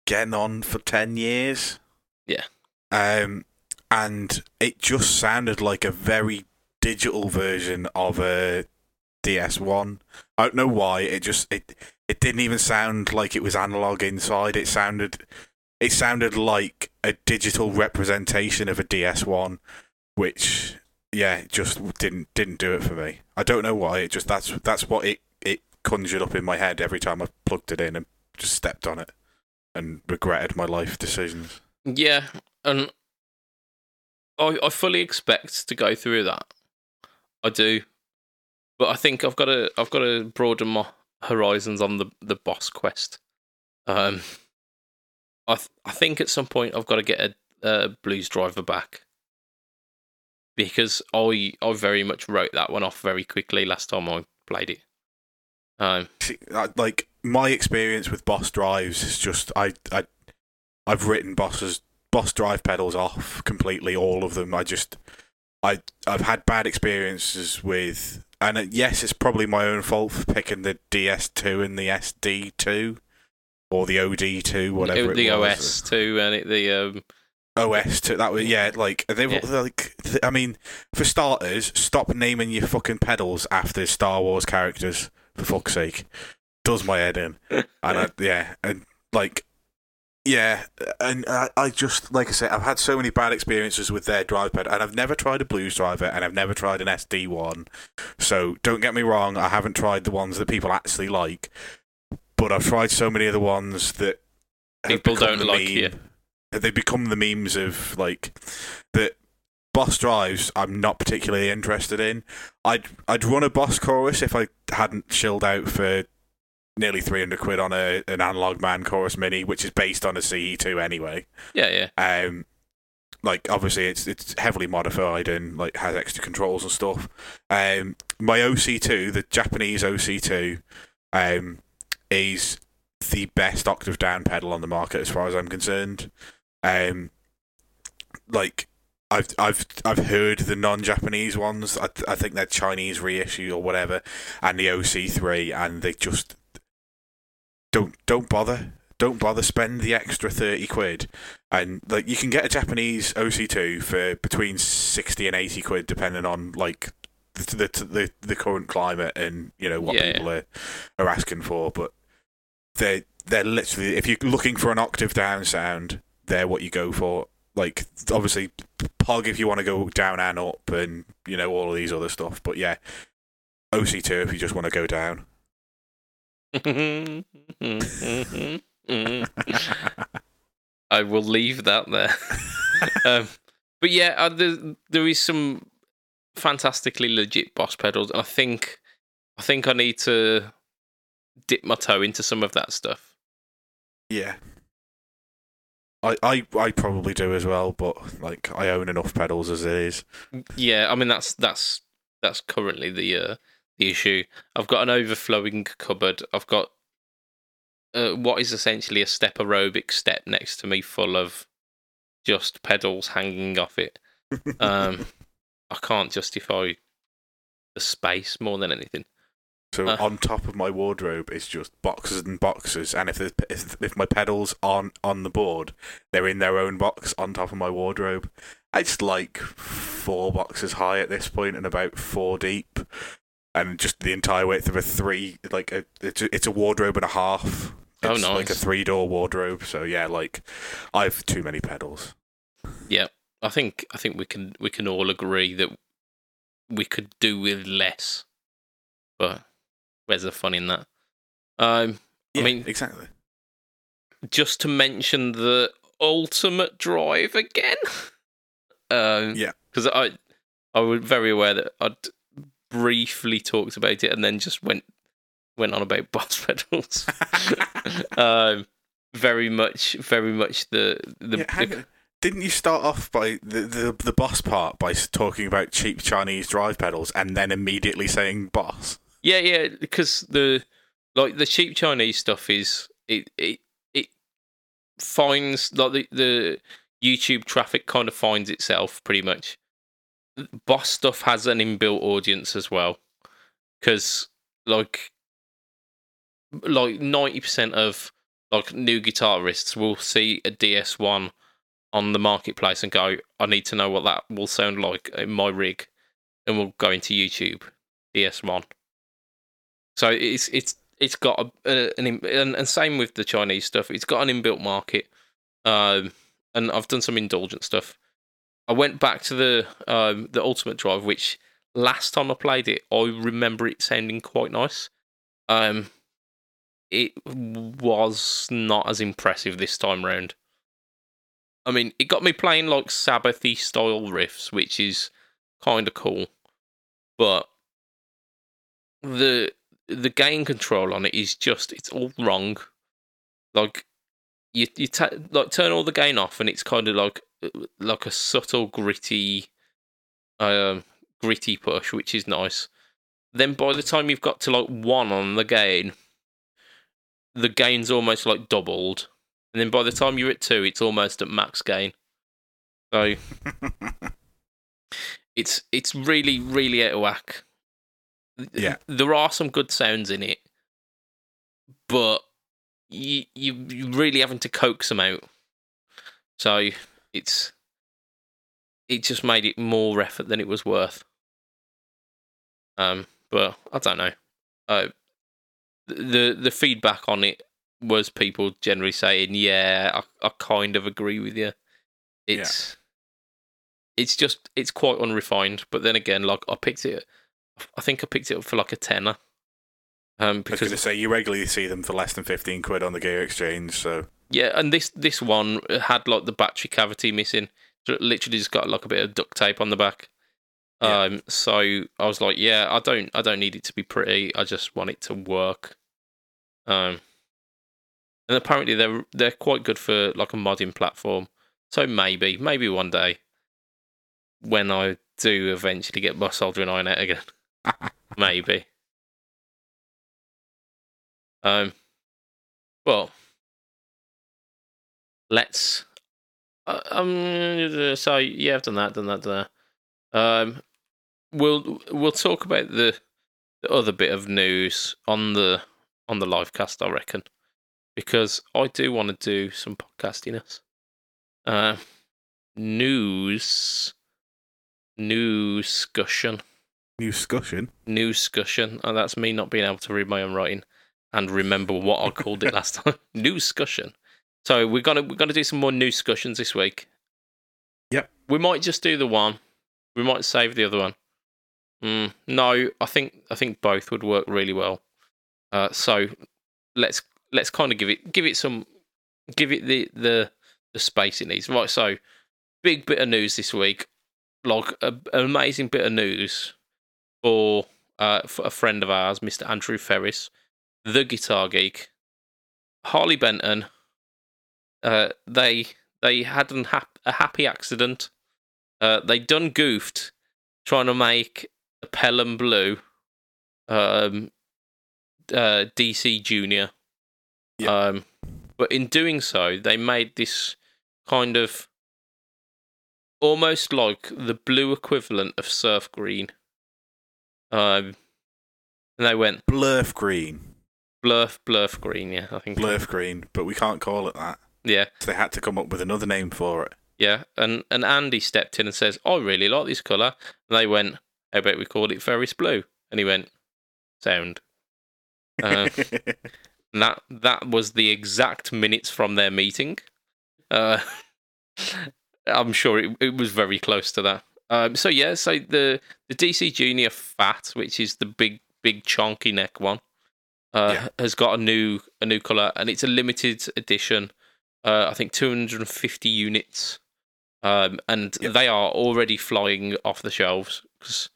getting on for ten years. Yeah. Um, and it just sounded like a very digital version of a DS One. I don't know why. It just it it didn't even sound like it was analog inside. It sounded it sounded like a digital representation of a DS One, which yeah, just didn't didn't do it for me. I don't know why. It just that's that's what it it conjured up in my head every time I plugged it in and just stepped on it and regretted my life decisions. Yeah, and I I fully expect to go through that. I do, but I think I've got to I've got to broaden my horizons on the the boss quest. Um, I th- I think at some point I've got to get a, a blues driver back because I I very much wrote that one off very quickly last time I played it. Um, like my experience with boss drives is just I I I've written bosses boss drive pedals off completely all of them. I just I I've had bad experiences with and uh, yes, it's probably my own fault for picking the DS2 and the SD2 or the OD2 whatever the it was. OS2 and it, the um, OS to that was yeah, like they've Yeah. like th- I mean, for starters, stop naming your fucking pedals after Star Wars characters for fuck's sake. Does my head in, and I, yeah, and like yeah, and I, I just like I said, I've had so many bad experiences with their drive pad, and I've never tried a blues driver, and I've never tried an SD one. So don't get me wrong, I haven't tried the ones that people actually like, but I've tried so many of the ones that People don't like meme you. They become the memes of like that boss drives I'm not particularly interested in. I'd I'd run a boss chorus if I hadn't chilled out for nearly 300 quid on a an analog man chorus mini which is based on a CE2 anyway. yeah yeah Um like obviously it's it's heavily modified and like has extra controls and stuff. Um my OC2, the Japanese OC2 um is the best octave down pedal on the market as far as I'm concerned. Um, like I've I've I've heard the non-Japanese ones. I I think they're Chinese reissue or whatever, and the OC3, and they just don't don't bother. Don't bother. Spend the extra thirty quid, and like you can get a Japanese OC2 for between sixty and eighty quid, depending on like the the the, the current climate and you know what Yeah, people are are asking for. But they they're literally if you're looking for an octave down sound, they're what you go for. Like obviously Pog if you want to go down and up and you know all of these other stuff. But yeah, OC2 if you just want to go down. I will leave that there. um, but yeah, uh, there, there is some fantastically legit boss pedals, and I think I think I need to dip my toe into some of that stuff. Yeah. I, I I probably do as well, but like I own enough pedals as it is. Yeah, I mean that's that's that's currently the uh, the issue. I've got an overflowing cupboard. I've got uh, what is essentially a step aerobic step next to me, full of just pedals hanging off it. Um, I can't justify the space more than anything. So Uh. on top of my wardrobe is just boxes and boxes, and if, there's- if if my pedals aren't on the board, they're in their own box on top of my wardrobe. It's like four boxes high at this point, and about four deep, and just the entire width of a three. Like a, it's a, it's a wardrobe and a half. Oh, It's Like a three door wardrobe. So yeah, like I've too many pedals. Yeah, I think I think we can we can all agree that we could do with less. But where's the fun in that? Um, I mean- exactly. just to mention the ultimate drive again. Um, Yeah. because I I was very aware that I'd briefly talked about it and then just went went on about boss pedals. um, very much, very much the the, Yeah, the. Didn't you start off by the, the the boss part by talking about cheap Chinese drive pedals and then immediately saying boss? Yeah, yeah, because the like the cheap Chinese stuff is it it it finds like the the YouTube traffic kind of finds itself pretty much. Boss stuff has an inbuilt audience as well, because like like ninety percent of like new guitarists will see a DS one on the marketplace and go, I need to know what that will sound like in my rig, and we'll go into YouTube DS one. So it's it's it's got a, an and, and same with the Chinese stuff. It's got an inbuilt market, um, and I've done some indulgent stuff. I went back to the um, the Ultimate Drive, which last time I played it, I remember it sounding quite nice. Um, it was not as impressive this time round. I mean, it got me playing like Sabbathy style riffs, which is kind of cool, but the the gain control on it is just it's all wrong. Like you you ta- like turn all the gain off, and it's kind of like like a subtle gritty, um, gritty push, which is nice. Then by the time you've got to like one on the gain, the gain's almost like doubled, and then by the time you're at two, it's almost at max gain. So it's it's really really out of whack. Yeah. there are some good sounds in it, but you you you really having to coax them out. So it's it just made it more effort than it was worth. Um, but I don't know. Uh, the the feedback on it was people generally saying, "Yeah, I, I kind of agree with you." It's it's just it's quite unrefined. But then again, like I picked it, I think I picked it up for like a tenner. Um, I was going to say you regularly see them for less than fifteen quid on the Gear Exchange. So Yeah, and this this one had like the battery cavity missing. So it literally just got like a bit of duct tape on the back. Yeah. Um, so I was like, yeah, I don't I don't need it to be pretty. I just want it to work. Um, and apparently they're they're quite good for like a modding platform. So maybe maybe one day when I do eventually get my soldering iron out again, maybe. Um, well, let's. Uh, um. So yeah, I've done that, done that, done that. Um, we'll we'll talk about the, the other bit of news on the on the live cast, I reckon, because I do want to do some podcastiness. Uh, news, news discussion new discussion. new discussion, and that's me not being able to read my own writing and remember what I called it last time. New discussion. So we're gonna we're gonna do some more new discussions this week. Yep. We might just do the one. We might save the other one. Mm, no, I think I think both would work really well. Uh, so let's let's kind of give it give it some give it the the the space it needs. Right. So big bit of news this week. like a, an amazing bit of news for uh for a friend of ours, Mr. Andrew Ferris, the guitar geek. Harley Benton. Uh, they they had an hap- a happy accident. Uh, they done goofed trying to make a Pelham Blue um, uh, DC Junior. Yeah. Um, but in doing so, they made this kind of almost like the blue equivalent of surf green. Um, and they went Blurf green, blurf, blurf green. Yeah, I think. blurf green, but we can't call it that. Yeah, So they had to come up with another name for it. yeah. And and Andy stepped in and says, "I really like this color." And they went, "How about we call it Ferris Blue?" And he went, "Sound." Uh, And that that was the exact minutes from their meeting. Uh, I'm sure it, it was very close to that. Um, so yeah, so the the DC Junior Fat, which is the big big chunky neck one, uh, Yeah. has got a new a new color, and it's a limited edition. Uh, I think 250 units, um, and Yep. they are already flying off the shelves. 'cause,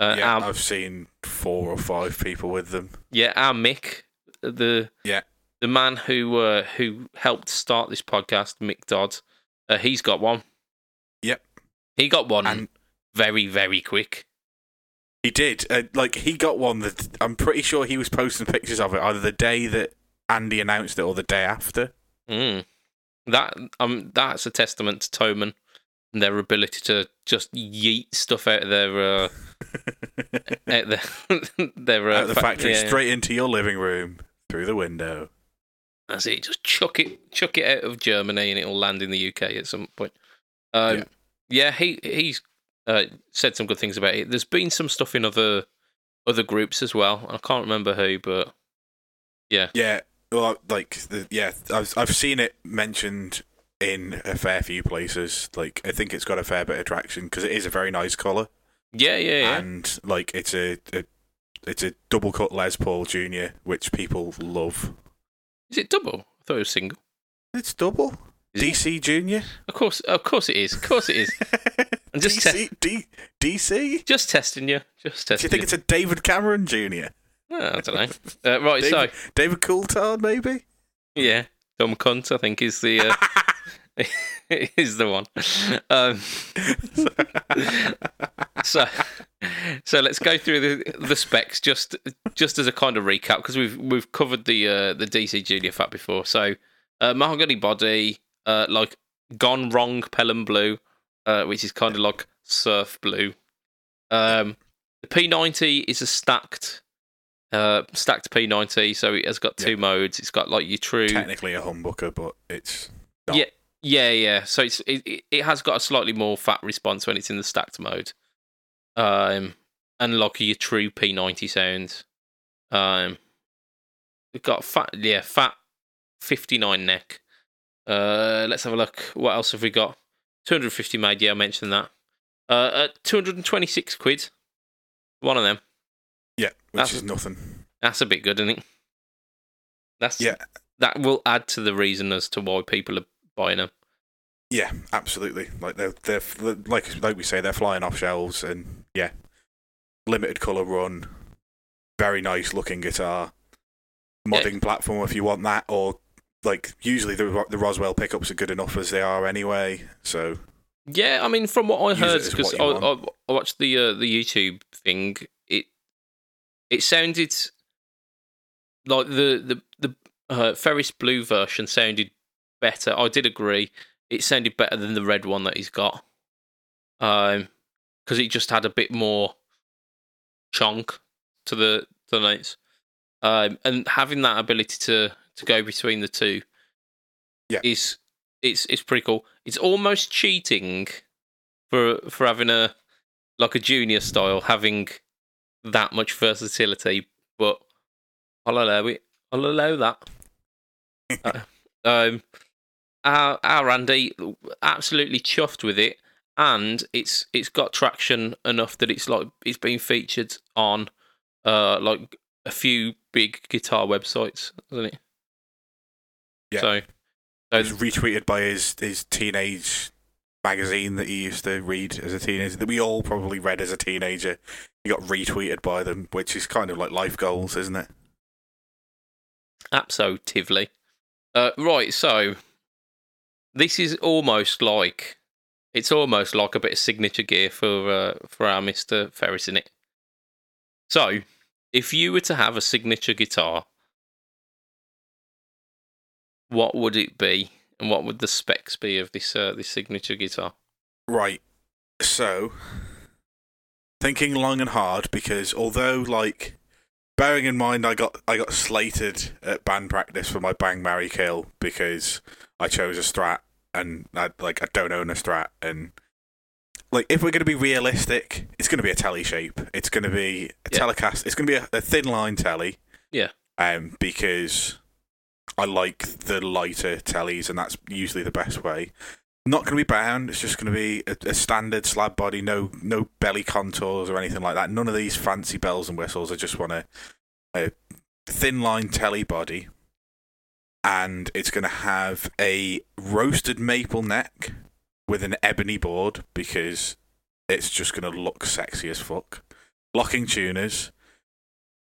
uh, yeah, our- I've seen four or five people with them. yeah, our Mick, the Yeah. the man who uh, who helped start this podcast, Mick Dodd, uh, he's got one. Yep. he got one And- very very quick. He did. Uh, like he got one that I'm pretty sure he was posting pictures of it either the day that Andy announced it or the day after. Mm. That um, that's a testament to Thomann and their ability to just yeet stuff out of their uh, out their their uh, Out the fa- factory yeah, straight into your living room through the window. That's it. Just chuck it, chuck it out of Germany, and it'll land in the UK at some point. Um, Yeah. yeah. he he's uh, said some good things about it. There's been some stuff in other other groups as well. I can't remember who, but Yeah, yeah. well, like the, yeah, I've I've seen it mentioned in a fair few places. Like I think it's got a fair bit of traction because it is a very nice color, yeah, yeah, yeah. and like it's a, a it's a double cut Les Paul Junior, which people love. Is it double? I thought it was single. It's double Is it? Junior. Of course, of course it is. Of course it is. And just DC D, DC. Just testing you. Just testing. Do you think it's a David Cameron Junior? Oh, I don't know. Uh, right, so David, David Coulthard, maybe. yeah, dumb cunt. I think is the uh, is the one. Um, so so let's go through the the specs just just as a kind of recap because we've we've covered the uh, the DC Junior Fat before. So uh, mahogany body, uh, like gone wrong Pelham blue, uh, which is kind of like surf blue. Um, the P90 is a stacked uh, stacked P90, so it has got two Yeah. modes. It's got like your true Technically a humbucker, but it's not. Yeah, yeah, yeah. So it's it, it- it has got a slightly more fat response when it's in the stacked mode, um, and like your true P90 sound. Um, we've got fat, yeah, fat fifty nine neck. Uh, let's have a look. What else have we got? Two hundred fifty made. Yeah, I mentioned that. Uh, at two hundred and twenty six quid. One of them. yeah, which That's- is nothing. That's a bit good, isn't it? That's Yeah. That will add to the reason as to why people are buying them. Yeah, absolutely. Like they're they're like like we say they're flying off shelves and yeah, limited color run, very nice looking guitar, modding platform if you want that, or like usually the the Roswell pickups are good enough as they are anyway. So Yeah, I mean, from what I heard, because I, I. I watched the uh, the YouTube thing, it it sounded like the the the uh, Ferris Blue version sounded better. I did agree; it sounded better than the red one that he's got, um, because it just had a bit more chunk to the to the notes, um, and having that ability to to go between the two, Yeah. is it's it's pretty cool. It's almost cheating for for having a like a junior style, having that much versatility, but I'll allow it. I'll allow that. Uh, um, our our Andy absolutely chuffed with it, and it's it's got traction enough that it's like it's been featured on uh like a few big guitar websites, hasn't it? Yeah. So, it was retweeted by his his teenage magazine that he used to read as a teenager that we all probably read as a teenager. He got retweeted by them, which is kind of like life goals, isn't it? Absolutely. Uh, right, so this is almost like it's almost like a bit of signature gear for uh, for our Mister Ferris in it. So, if you were to have a signature guitar, what would it be, and what would the specs be of this uh, this signature guitar? Right. So, thinking long and hard because although like bearing in mind I got I got slated at band practice for my bang marry kill because I chose a strat and I like I don't own a strat and like if we're going to be realistic, it's going to be a telly shape. It's going to be a Yeah. telecast. It's going to be a, a thin line telly. Yeah. Um, because I like the lighter tellies, and that's usually the best way. Not going to be bound. It's just going to be a, a standard slab body. No, no belly contours or anything like that. None of these fancy bells and whistles. I just want a, a thin line telly body, and it's going to have a roasted maple neck with an ebony board because it's just going to look sexy as fuck. Locking tuners,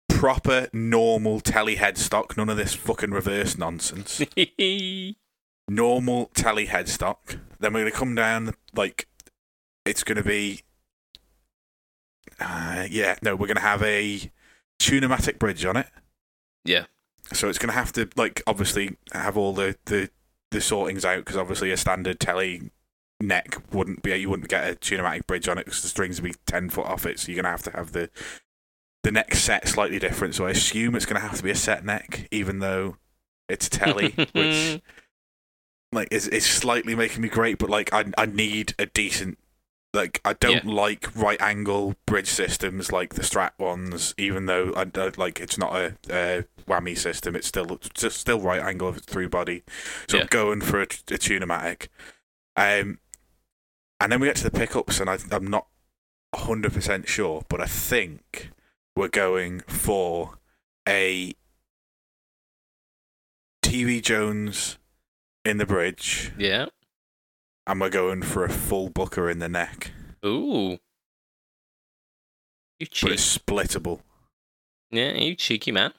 proper normal telly headstock. None of this fucking reverse nonsense normal telly headstock. Then we're going to come down like it's going to be. Uh, yeah, no, we're going to have a tunematic bridge on it. Yeah. So it's going to have to like obviously have all the the the sortings out because obviously a standard telly neck wouldn't be you wouldn't get a tunematic bridge on it because the strings would be ten foot off it. So you're going to have to have the the neck set slightly different. So I assume it's going to have to be a set neck, even though it's a telly, which like is is slightly making me great, but like I I need a decent like I don't like right angle bridge systems like the Strat ones, even though I don't like it's not a, a whammy system. It's still it's just still right angle through body. So Yeah. I'm going for a, a tunematic. Um, and then we get to the pickups, and I, I'm not hundred percent sure, but I think we're going for a TV Jones in the bridge, yeah. and we're going for a full booker in the neck, Ooh. You cheeky. but it's splittable. Yeah, you cheeky man.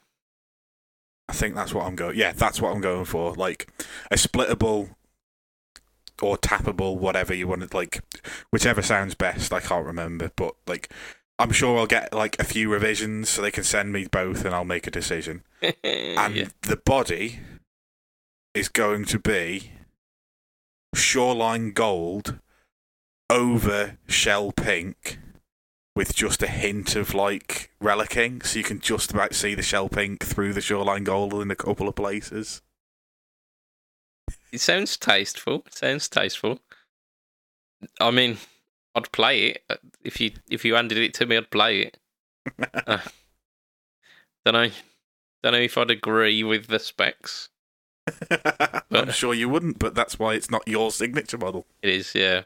I think that's what I'm going. Yeah, that's what I'm going for. Like a splittable or tappable, whatever you want to like, whichever sounds best. I can't remember, but like, I'm sure I'll get like a few revisions so they can send me both, and I'll make a decision. And yeah. the body is going to be shoreline gold over shell pink with just a hint of like relicking, so you can just about see the shell pink through the shoreline gold in a couple of places. It sounds tasteful. It sounds tasteful. I mean, I'd play it Uh, if you if you handed it to me. I'd play it. Don't know. Don't know if I'd agree with the specs. I'm sure you wouldn't, but that's why it's not your signature model. It is, yeah.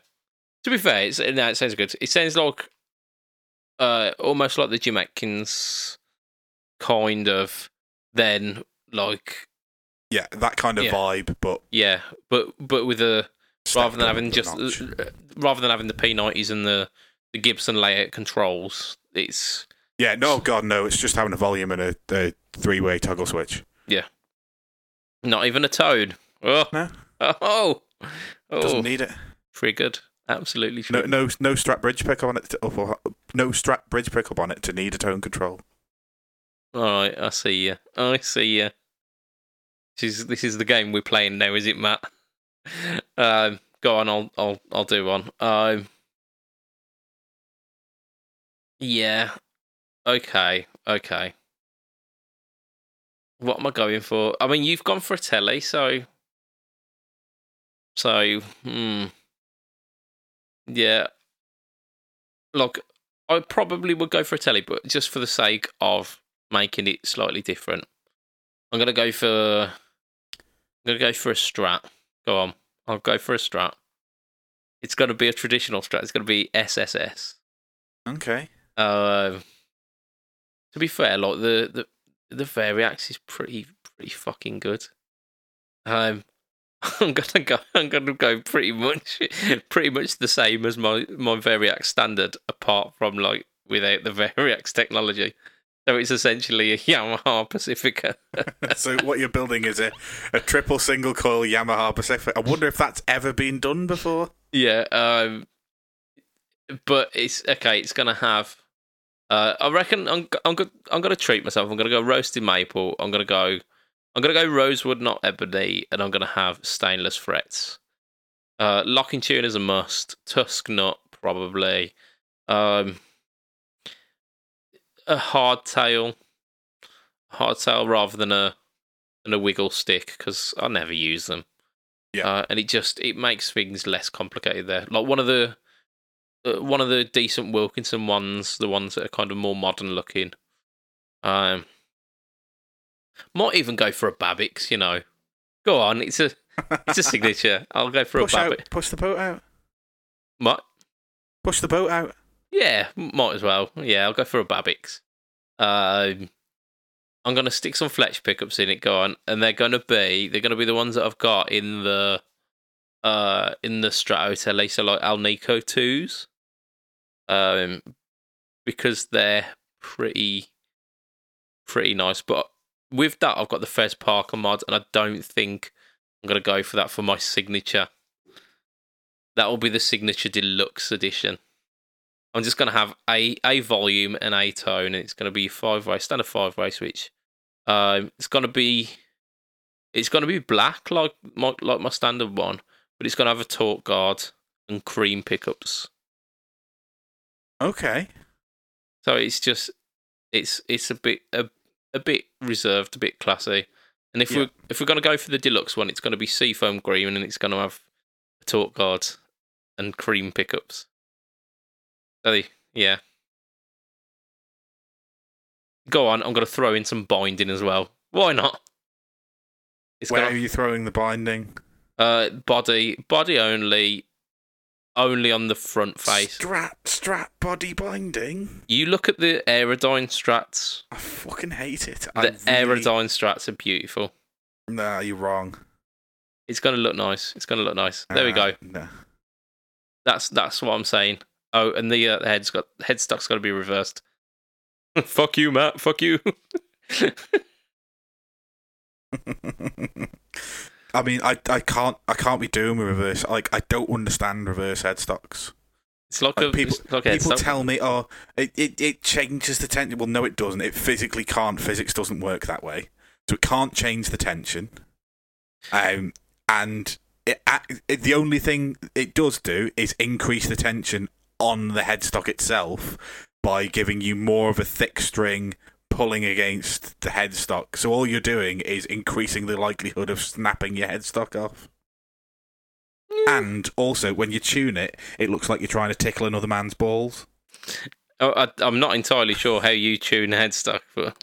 To be fair, it's, no, it sounds good. It sounds like uh, almost like the Jim Adkins kind of then like Yeah, that kind of Yeah. vibe, but yeah, but but with a rather than having just notch. uh, rather than having the P90s and the the Gibson layout controls, it's yeah, no, God, no, it's just having a volume and a, a three-way toggle switch. Yeah, not even a Toad. Oh, No. oh, oh, Doesn't need it. triggered. Absolutely No, triggered. no, no Strat bridge pickup on it. To, or, no Strat bridge pickup on it to need a tone control. All right, I see you. I see you. This is this is the game we're playing now, is it, Matt? Um, go on, I'll I'll I'll do one. Um, yeah. Okay. Okay. What am I going for? I mean, you've gone for a telly, so so hmm. Yeah. Look, I probably would go for a telly, but just for the sake of making it slightly different, I'm gonna go for. I'm gonna go for a strat. Go on, I'll go for a strat. It's gonna be a traditional strat. It's gonna be SSS. Okay. Uh, to be fair, like the the the Variax is pretty pretty fucking good. Um, I'm gonna go. I'm gonna go pretty much, pretty much the same as my my Variax standard, apart from like without the Variax technology. So it's essentially a Yamaha Pacifica. so what you're building is a, a triple single coil Yamaha Pacifica. I wonder if that's ever been done before. yeah, um, but it's okay. It's gonna have. Uh, I reckon I'm I'm go, I'm gonna treat myself. I'm gonna go roasted maple. I'm gonna go. I'm gonna go rosewood, not ebony, and I'm gonna have stainless frets. Uh, locking tune is a must. Tusq nut probably. Um, a hardtail, hardtail rather than a than a wiggle stick because I never use them. Yeah. uh, and it just it makes things less complicated there. Like one of the uh, one of the decent Wilkinson ones, the ones that are kind of more modern looking. Um, might even go for a Babicz, you know. Go on, it's a it's a signature. I'll go for push a out, Babicz. push the boat out, What? push the boat out. Yeah, might as well. Yeah, I'll go for a Babicz. Um, I'm gonna stick some Fletch pickups in it. Go on, and they're gonna be they're gonna be the ones that I've got in the uh in the Strato so like Alnico twos. Um, because they're pretty pretty nice. But with that, I've got the Fez Parker mod, and I don't think I'm gonna go for that for my signature. That will be the signature deluxe edition. I'm just gonna have a a volume and a tone, and it's gonna be five way standard five way switch. Um, it's gonna be it's gonna be black like my like my standard one, but it's gonna have a torque guard and cream pickups. Okay. So it's just it's it's a bit a, a bit reserved, a bit classy. And if Yeah. we're if we're gonna go for the deluxe one, it's gonna be seafoam green and it's gonna have a torque guard and cream pickups. Yeah. Go on, I'm gonna throw in some binding as well. Why not? It's Where gonna are you throwing the binding? uh body body only only on the front face. Strap, strap body binding. You look at the Aerodyne strats. I fucking hate it. The I really... Aerodyne strats are beautiful. Nah, you're wrong. It's gonna look nice. It's gonna look nice. There we go. Nah. That's that's what I'm saying. Oh, and the, uh, the head's got headstock's got to be reversed. Fuck you, Matt. Fuck you. I mean, I, I can't I can't be doing with reverse. Like, I don't understand reverse headstocks. it's like, Like, a people- it's like People tell me, oh, it, it, it changes the tension. Well, no, it doesn't. It physically can't. Physics doesn't work that way. So it can't change the tension. Um, and it, it, the only thing it does do is increase the tension on the headstock itself by giving you more of a thick string pulling against the headstock. So all you're doing is increasing the likelihood of snapping your headstock off. And also, when you tune it, it looks like you're trying to tickle another man's balls. Oh, I, I'm not entirely sure how you tune a headstock, but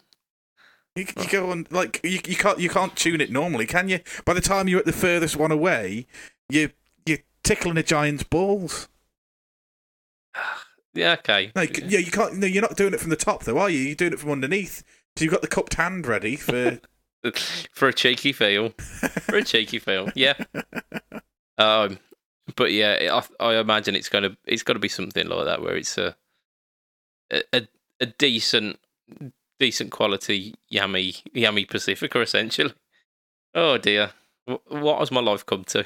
You, you go on like you, you can't you can't tune it normally, can you? By the time you're at the furthest one away, you you're tickling a giant's balls. yeah, okay. Like yeah, you can't. No, you're not doing it from the top though, are you? You're doing it from underneath. So you've got the cupped hand ready for. for a cheeky feel. For a cheeky feel, yeah. Um, but yeah, I, I imagine it's gonna it's got to be something like that where it's a a, a decent decent quality yummy yummy Pacifica essentially. Oh dear, Wh- what has my life come to?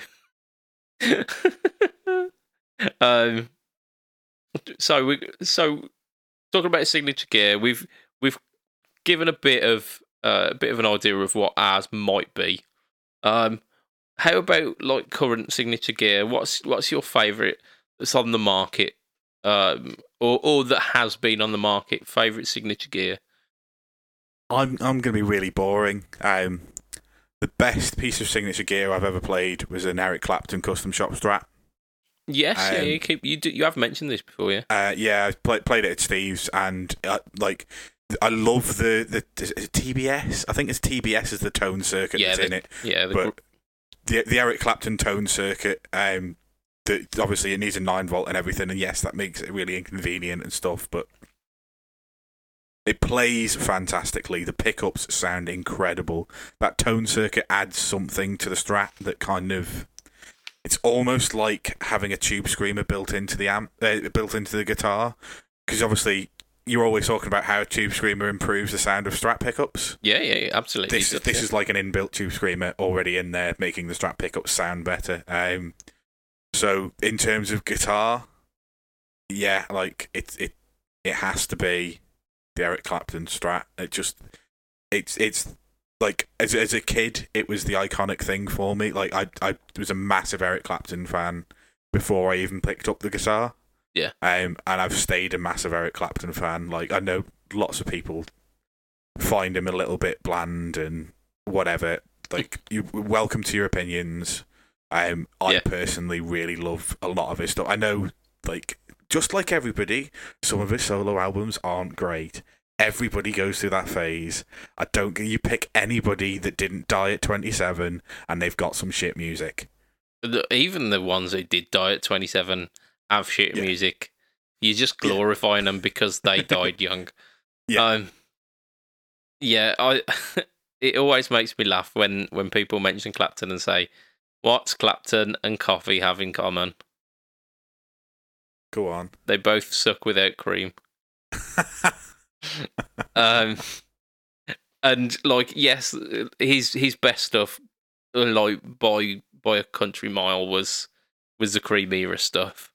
um, so we so talking about signature gear, we've we've given a bit of uh, a bit of an idea of what ours might be. Um, how about like current signature gear? What's what's your favourite that's on the market, um, or or that has been on the market? Favourite signature gear? I'm I'm gonna be really boring. Um, the best piece of signature gear I've ever played was an Eric Clapton custom shop strat. Yes, yeah, Um, you keep you do, you have mentioned this before, yeah. Uh, yeah, I played played it at Steve's, and uh, like I love the the is it TBS. I think it's TBS is the tone circuit Yeah, that's the- in it. Yeah, the, but the the Eric Clapton tone circuit, um, the, obviously it needs a nine volt and everything, and yes, that makes it really inconvenient and stuff. But It plays fantastically. The pickups sound incredible. That tone circuit adds something to the Strat that kind of. It's almost like having a tube screamer built into the amp, uh, built into the guitar, because obviously you're always talking about how a tube screamer improves the sound of Strat pickups. Yeah, yeah, absolutely. This this is like an inbuilt tube screamer already in there, making the Strat pickups sound better. Um, so in terms of guitar, yeah, like it it it has to be the Eric Clapton Strat. It just it's it's like as as a kid, it was the iconic thing for me. Like I I was a massive Eric Clapton fan before I even picked up the guitar. Yeah. Um, and I've stayed a massive Eric Clapton fan. Like I know lots of people find him a little bit bland and whatever. Like you, welcome to your opinions. Um, I Yeah. personally really love a lot of his stuff. I know, like just like everybody, some of his solo albums aren't great. Everybody goes through that phase. I don't. You pick anybody that didn't die at twenty seven, and they've got some shit music. Even the ones who did die at 27 have shit Yeah. music. You're just Yeah. glorifying them because they died young. Yeah. Um, yeah, I. it always makes me laugh when when people mention Clapton and say, "What's Clapton and coffee have in common? Go on. They both suck without cream." um, and like, yes, his his best stuff, like by by a country mile, was was the cream era stuff.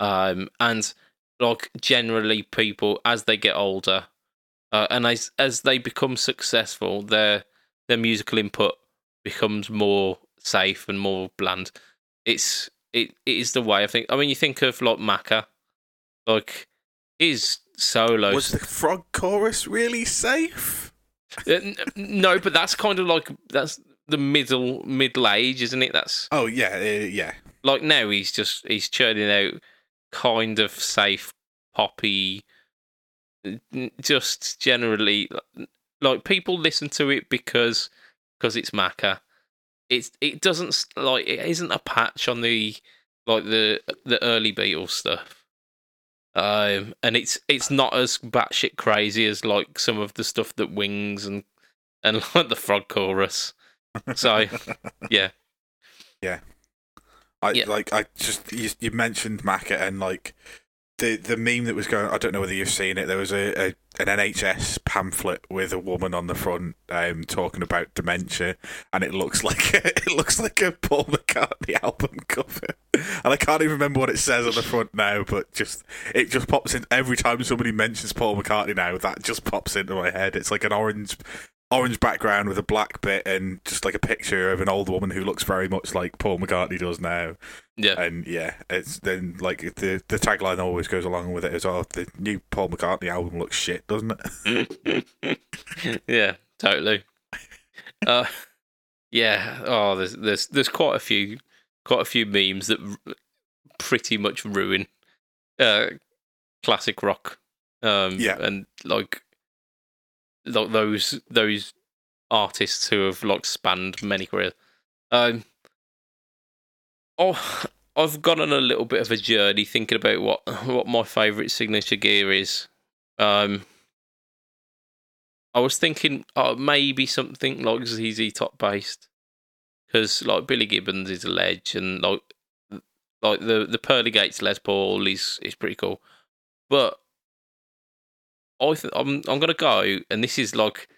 Um, and like generally, people as they get older, uh, and as as they become successful, their their musical input becomes more safe and more bland. It's it, it is the way I think. I mean, you think of like Macca, like his solo Was the frog chorus really safe? uh, no, but that's kind of like that's the middle middle age, isn't it? That's Oh yeah, uh, yeah. like now he's just he's churning out kind of safe poppy, just generally like people listen to it because because it's Macca. It's it doesn't like it isn't a patch on the like the the early Beatles stuff. Um, and it's it's not as batshit crazy as like some of the stuff that Wings and and like the Frog Chorus. So yeah, yeah. I Yeah. like I just you, you mentioned Macca and like the the meme that was going. I don't know whether you've seen it. There was a, a an NHS pamphlet with a woman on the front um, talking about dementia, and it looks like it looks like a Paul McCartney album cover. And I can't even remember what it says on the front now, but just it just pops in every time somebody mentions Paul McCartney now. That just pops into my head. It's like an orange orange background with a black bit and just like a picture of an old woman who looks very much like Paul McCartney does now. yeah, And yeah, it's then like the the tagline always goes along with it as well. The new Paul McCartney album looks shit, doesn't it? yeah, totally. Uh, yeah. Oh, there's there's there's quite a few quite a few memes that r- pretty much ruin uh, classic rock. Um, Yeah. and like like those those artists who have like spanned many careers. Um, oh, I've gone on a little bit of a journey thinking about what what my favourite signature gear is. Um, I was thinking uh, maybe something like ZZ Top based, because like Billy Gibbons is a ledge, and like like the the Pearly Gates Les Paul is is pretty cool, but I th- I'm I'm gonna go, and this is like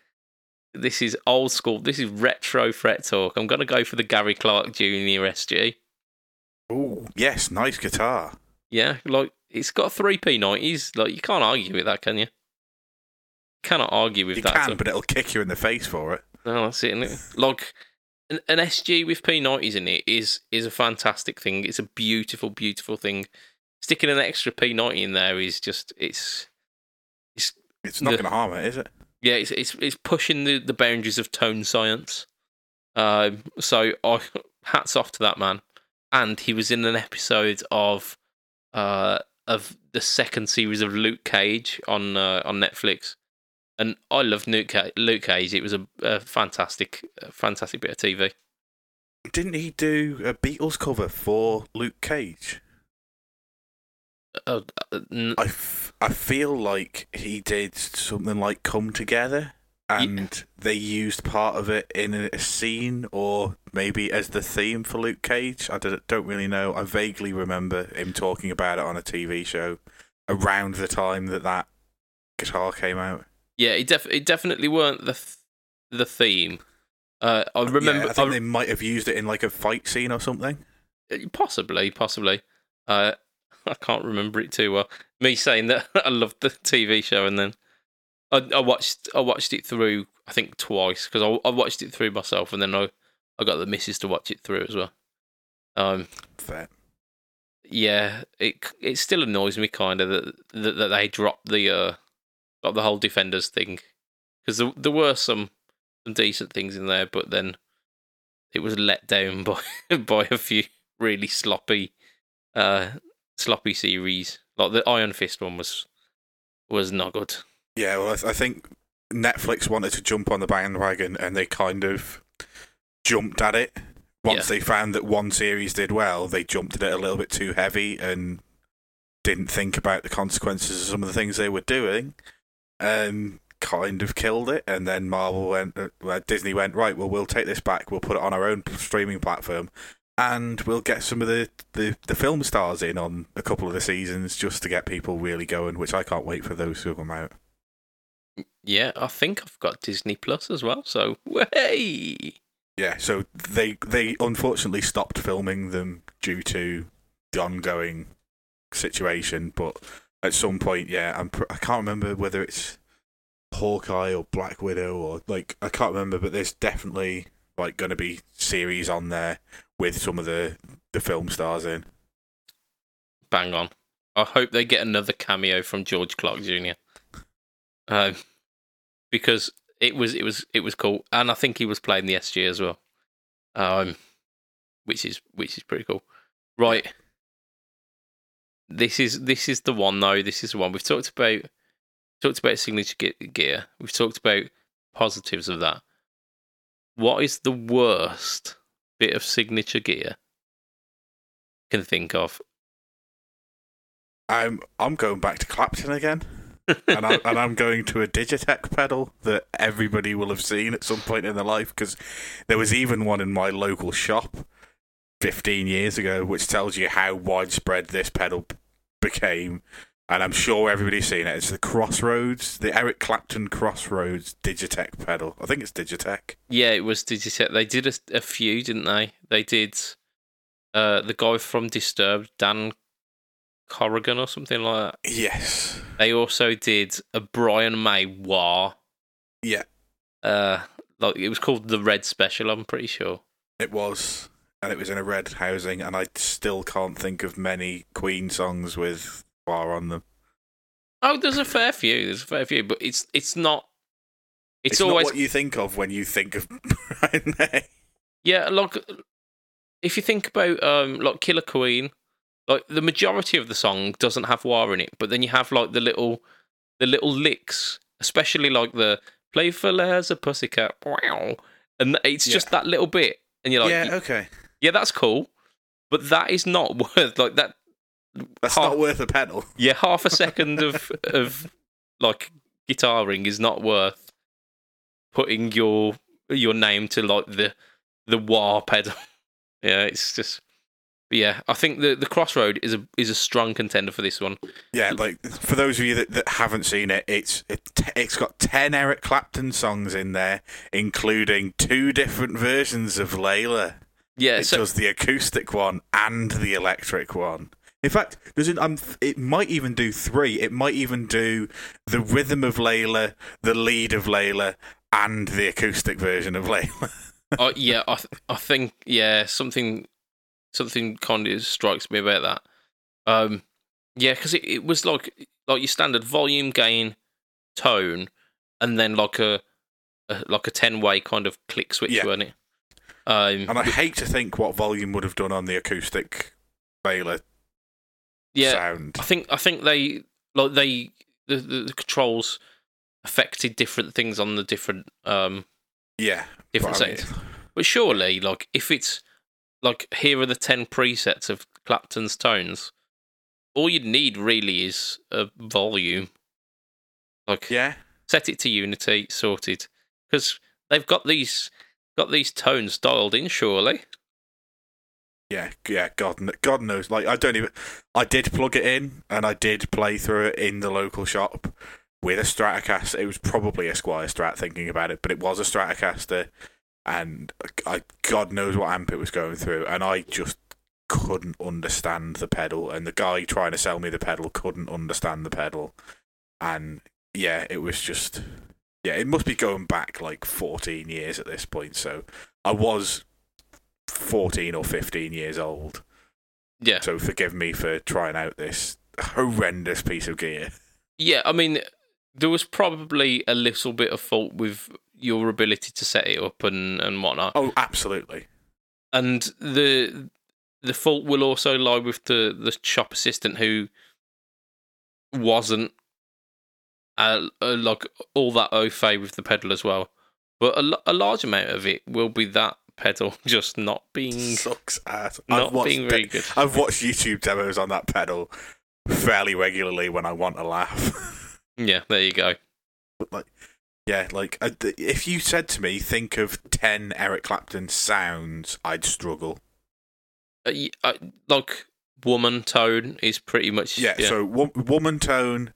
this is old school. This is retro fret talk. I'm gonna go for the Gary Clark Jr. SG. Oh yes, nice guitar. Yeah, like it's got three P90s. Like you can't argue with that, can you? Cannot argue with You that. can, but it'll kick you in the face for it. No, that's it. Innit? Like an, an SG with P90s in it is is a fantastic thing. It's a beautiful, beautiful thing. Sticking an extra P90 in there is just it's It's not going to harm it, is it? yeah, it's it's it's pushing the, the boundaries of tone science. Um, so I hats off to that man. And he was in an episode of uh of the second series of Luke Cage on uh, on Netflix. And I love Luke Cage. Luke Cage. It was a, a fantastic, a fantastic bit of TV. Didn't he do a Beatles cover for Luke Cage? Uh, uh, n- I, f- I feel like he did something like Come Together and they used part of it in a, scene or maybe as the theme for Luke Cage. I don't, don't really know. I vaguely remember him talking about it on a TV show around the time that that guitar came out. yeah, it, def- it definitely weren't the th- the theme. Uh, I remember. Yeah, I think I- they might have used it in like a fight scene or something. Possibly, possibly. Uh, I can't remember it too well. Me saying that I loved the TV show, and then I, I watched I watched it through. I think twice because I, I watched it through myself, and then I, I got the missus to watch it through as well. Um, Fair. yeah, it it still annoys me kind of that, that that they dropped the uh got the whole defenders thing because there, there were some some decent things in there, but then it was let down by by a few really sloppy uh sloppy series. Like the Iron Fist one was was not good. Yeah, well, I, th- I think Netflix wanted to jump on the bandwagon and they kind of jumped at it. Once they found that one series did well, they jumped at it a little bit too heavy and didn't think about the consequences of some of the things they were doing and kind of killed it. And then Marvel went, uh, Disney went, right, well, we'll take this back, we'll put it on our own streaming platform. And we'll get some of the, the, the film stars in on a couple of the seasons just to get people really going, which I can't wait for those to come out. Yeah, I think I've got Disney Plus as well. So hey, Yeah, so they they unfortunately stopped filming them due to the ongoing situation. But at some point, yeah, I'm pr- I can't remember whether it's Hawkeye or Black Widow or like I can't remember, but there's definitely like going to be series on there with some of the the film stars in. bang on. I hope they get another cameo from George Clark Jr. Um, because it was it was it was cool, and I think he was playing the SG as well, um, which is which is pretty cool. Right, this is this is the one though. This is the one we've talked about. Talked about signature gear. We've talked about positives of that. What is the worst bit of signature gear can think of? I'm I'm going back to Clapton again. and, I, and I'm going to a Digitech pedal that everybody will have seen at some point in their life because there was even one in my local shop 15 years ago, which tells you how widespread this pedal became. And I'm sure everybody's seen it. It's the Crossroads, the Eric Clapton Crossroads Digitech pedal. I think it's Digitech. Yeah, it was Digitech. They did a, a few, didn't they? They did uh, the guy from Disturbed, Dan Corrigan or something like that. Yes. They also did a Brian May Wah. Yeah, Uh, like it was called the Red Special. I'm pretty sure. it was. And it was in a red housing, and I still can't think of many Queen songs with bar on them. Oh, there's a fair few. There's a fair few, but it's it's not. It's, It's, always not what you think of when you think of Brian May. Yeah, like if you think about um like Killer Queen, like the majority of the song doesn't have wah in it, but then you have like the little the little licks, especially like the playful as a pussycat, wow, and it's Yeah. just that little bit, and you're like, yeah, yeah, okay. yeah, that's cool, but that is not worth like that. That's half, not worth a pedal. yeah, half a second of of like guitaring is not worth putting your your name to like the the wah pedal. yeah, it's just yeah, I think the the Crossroad is a is a strong contender for this one. Yeah, like for those of you that, that haven't seen it, it's it, it's got ten Eric Clapton songs in there, including two different versions of Layla. Yeah, It so does the acoustic one and the electric one. In fact, does it? Um, it might even do three. It might even do the rhythm of Layla, the lead of Layla, and the acoustic version of Layla. uh, yeah, I th- I think yeah, something something kind of strikes me about that. Um, yeah, because it, it was like like your standard volume gain, tone, and then like a, a like a ten way kind of click switch, Yeah. wasn't it? Um, And I hate to think what volume would have done on the acoustic Layla yeah, sound. I think I think they like they the, the, the controls affected different things on the different um Yeah, different but I mean. But surely, like if it's like here are the ten presets of Clapton's tones, all you'd need really is a volume. Like Yeah. set it to Unity, sorted. Because they've got these got these tones dialed in, surely. Yeah, yeah, God, God knows. Like, I don't even. I did plug it in, and I did play through it in the local shop with a Stratocaster. It was probably a Squier Strat, thinking about it, but it was a Stratocaster, and I, God knows what amp it was going through, and I just couldn't understand the pedal, and the guy trying to sell me the pedal couldn't understand the pedal, and yeah, it was just. Yeah, it must be going back like 14 years at this point. So I was 14 or 15 years old. Yeah. So forgive me for trying out this horrendous piece of gear. Yeah, I mean, there was probably a little bit of fault with your ability to set it up and, and whatnot. Oh, absolutely. And the the fault will also lie with the, the shop assistant who wasn't uh, uh, like all that au fait with the pedal as well. But a, a large amount of it will be that pedal just not being Sucks ass. not I've watched being very good. I've watched YouTube demos on that pedal fairly regularly when I want to laugh. Yeah, there you go. but like, yeah, like uh, if you said to me, think of ten Eric Clapton sounds, I'd struggle. Uh, uh, like woman tone is pretty much Yeah, so wo- woman tone,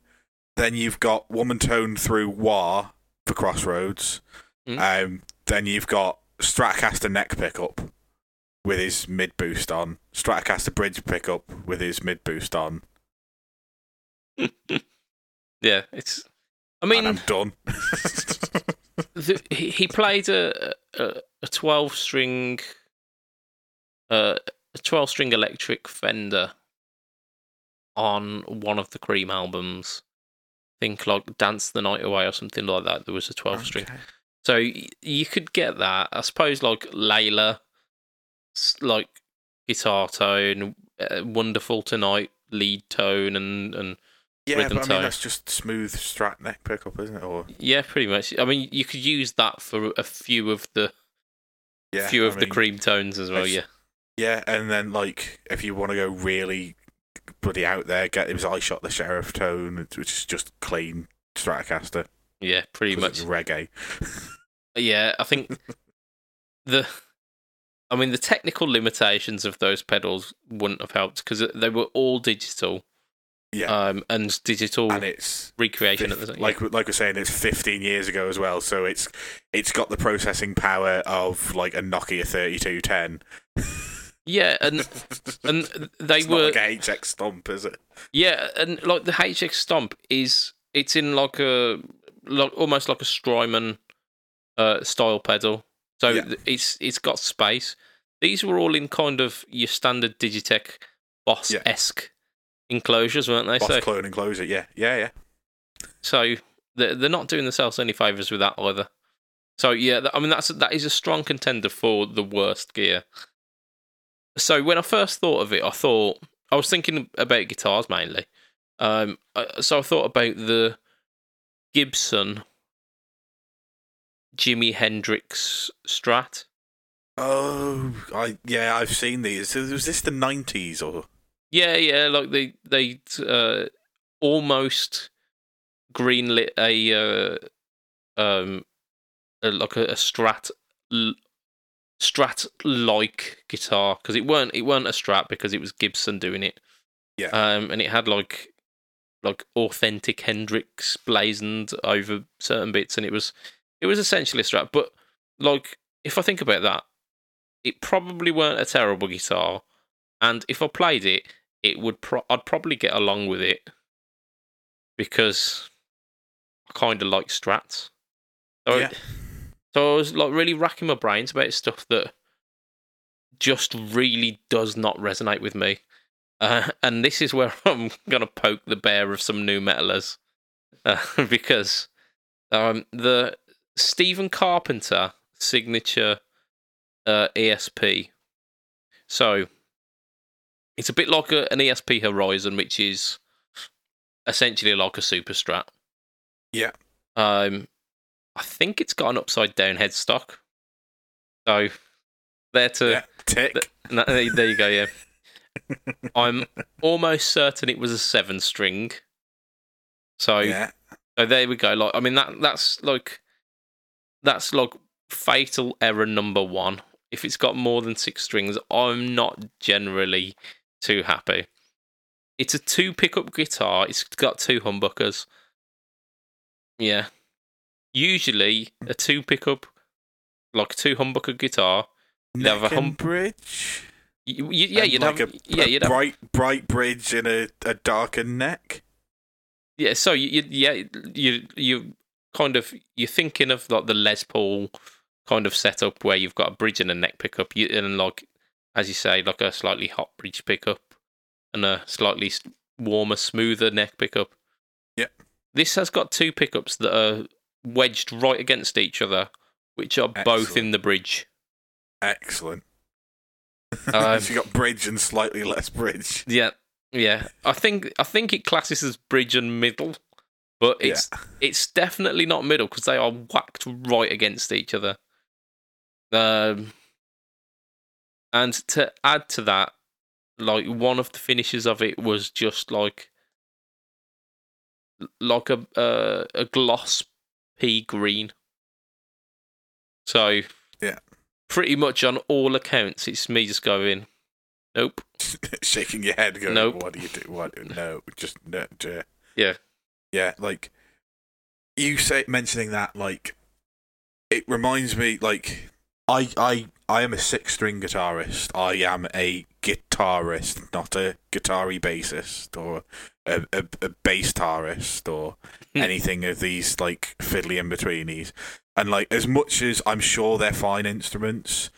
then you've got woman tone through wah for Crossroads. Mm. Um, then you've got Stratocaster neck pickup with his mid boost on, Stratocaster bridge pickup with his mid boost on. yeah, it's. I and mean, I'm done. the, he, he played a a, a twelve string, uh, a twelve string electric Fender on one of the Cream albums. I think like "Dance the Night Away" or something like that. There was a twelve string, Okay. So you could get that. I suppose like Layla, like guitar tone, uh, "Wonderful Tonight" lead tone, and and Yeah, Rhythm but I mean tone. that's just smooth Strat neck pickup, isn't it? Or yeah, pretty much. I mean, you could use that for a few of the yeah, few I of the cream tones as well. Yeah. Yeah, and then like if you want to go really bloody out there, get his I shot the sheriff tone, which is just clean Stratocaster. Yeah, pretty much. it's reggae. Yeah, I think the, I mean, the technical limitations of those pedals wouldn't have helped because they were all digital, Yeah, um, and digital and it's recreation at the fif- same. like like we're saying, it's 15 years ago as well, so it's it's got the processing power of like a Nokia 3210. yeah, and and they it's were like a HX Stomp, is it? yeah, and like the HX Stomp is it's in like a like almost like a Strymon uh, style pedal, so Yeah. it's it's got space. These were all in kind of your standard Digitech Boss esque enclosures, weren't they? Boss so clone enclosure. Yeah, yeah, yeah. So they're, they're not doing themselves any favors with that either. So yeah, I mean that's that is a strong contender for the worst gear. So when I first thought of it, I thought I was thinking about guitars mainly. Um, so I thought about the Gibson Jimi Hendrix Strat. Oh, I yeah, I've seen these. Was this the 90s or? Yeah, yeah, like they they uh, almost greenlit a uh, um a, like a, a Strat Strat like guitar because it weren't it weren't a Strat because it was Gibson doing it. Yeah. Um, and it had like like authentic Hendrix blazoned over certain bits, and it was it was essentially a Strat. But like if I think about that, it probably weren't a terrible guitar, and if I played it, it would pro- I'd probably get along with it because I kind of like Strats. So, Yeah. so I was like really racking my brains about stuff that just really does not resonate with me. Uh, and this is where I'm gonna poke the bear of some nu metalers uh, because um, the Stephen Carpenter signature uh, ESP. So it's a bit like a, an ESP Horizon, which is essentially like a Super Strat. Yeah. Um, I think it's got an upside down headstock. So there to yeah, tick. no, there there you go. Yeah, I'm almost certain it was a seven string. So, yeah. so there we go. Like, I mean that that's like that's like fatal error number one. If it's got more than six strings, I'm not generally too happy. It's a two pickup guitar. It's got two humbuckers. Yeah. Usually a two pickup, like a two humbucker guitar. You'd have a Neck hum- bridge. You, you, yeah, you'd like have. a, yeah, a you'd have. bright bright bridge and a, a darker neck. Yeah, so you, you yeah you you kind of you're thinking of like the Les Paul kind of setup where you've got a bridge and a neck pickup, you, and like as you say, like a slightly hot bridge pickup and a slightly warmer, smoother neck pickup. Yeah, This has got two pickups that are wedged right against each other, which are both in the bridge. Excellent. Um, so you got bridge and slightly less bridge. Yeah, yeah. I think I think it classes as bridge and middle, but it's it's definitely not middle because they are whacked right against each other. Um, and to add to that, like one of the finishes of it was just like like a uh, a gloss pea green. So Yeah. Pretty much on all accounts, it's me just going, nope. Shaking your head, going, Nope. "What do you do? What? No, just no." Yeah. yeah. Like you say, mentioning that, like it reminds me, like I, I, I am a six-string guitarist. I am a guitarist, not a guitar-y bassist or a, a, a bass guitarist or Hmm. anything of these like fiddly in betweenies. And like as much as I'm sure they're fine instruments,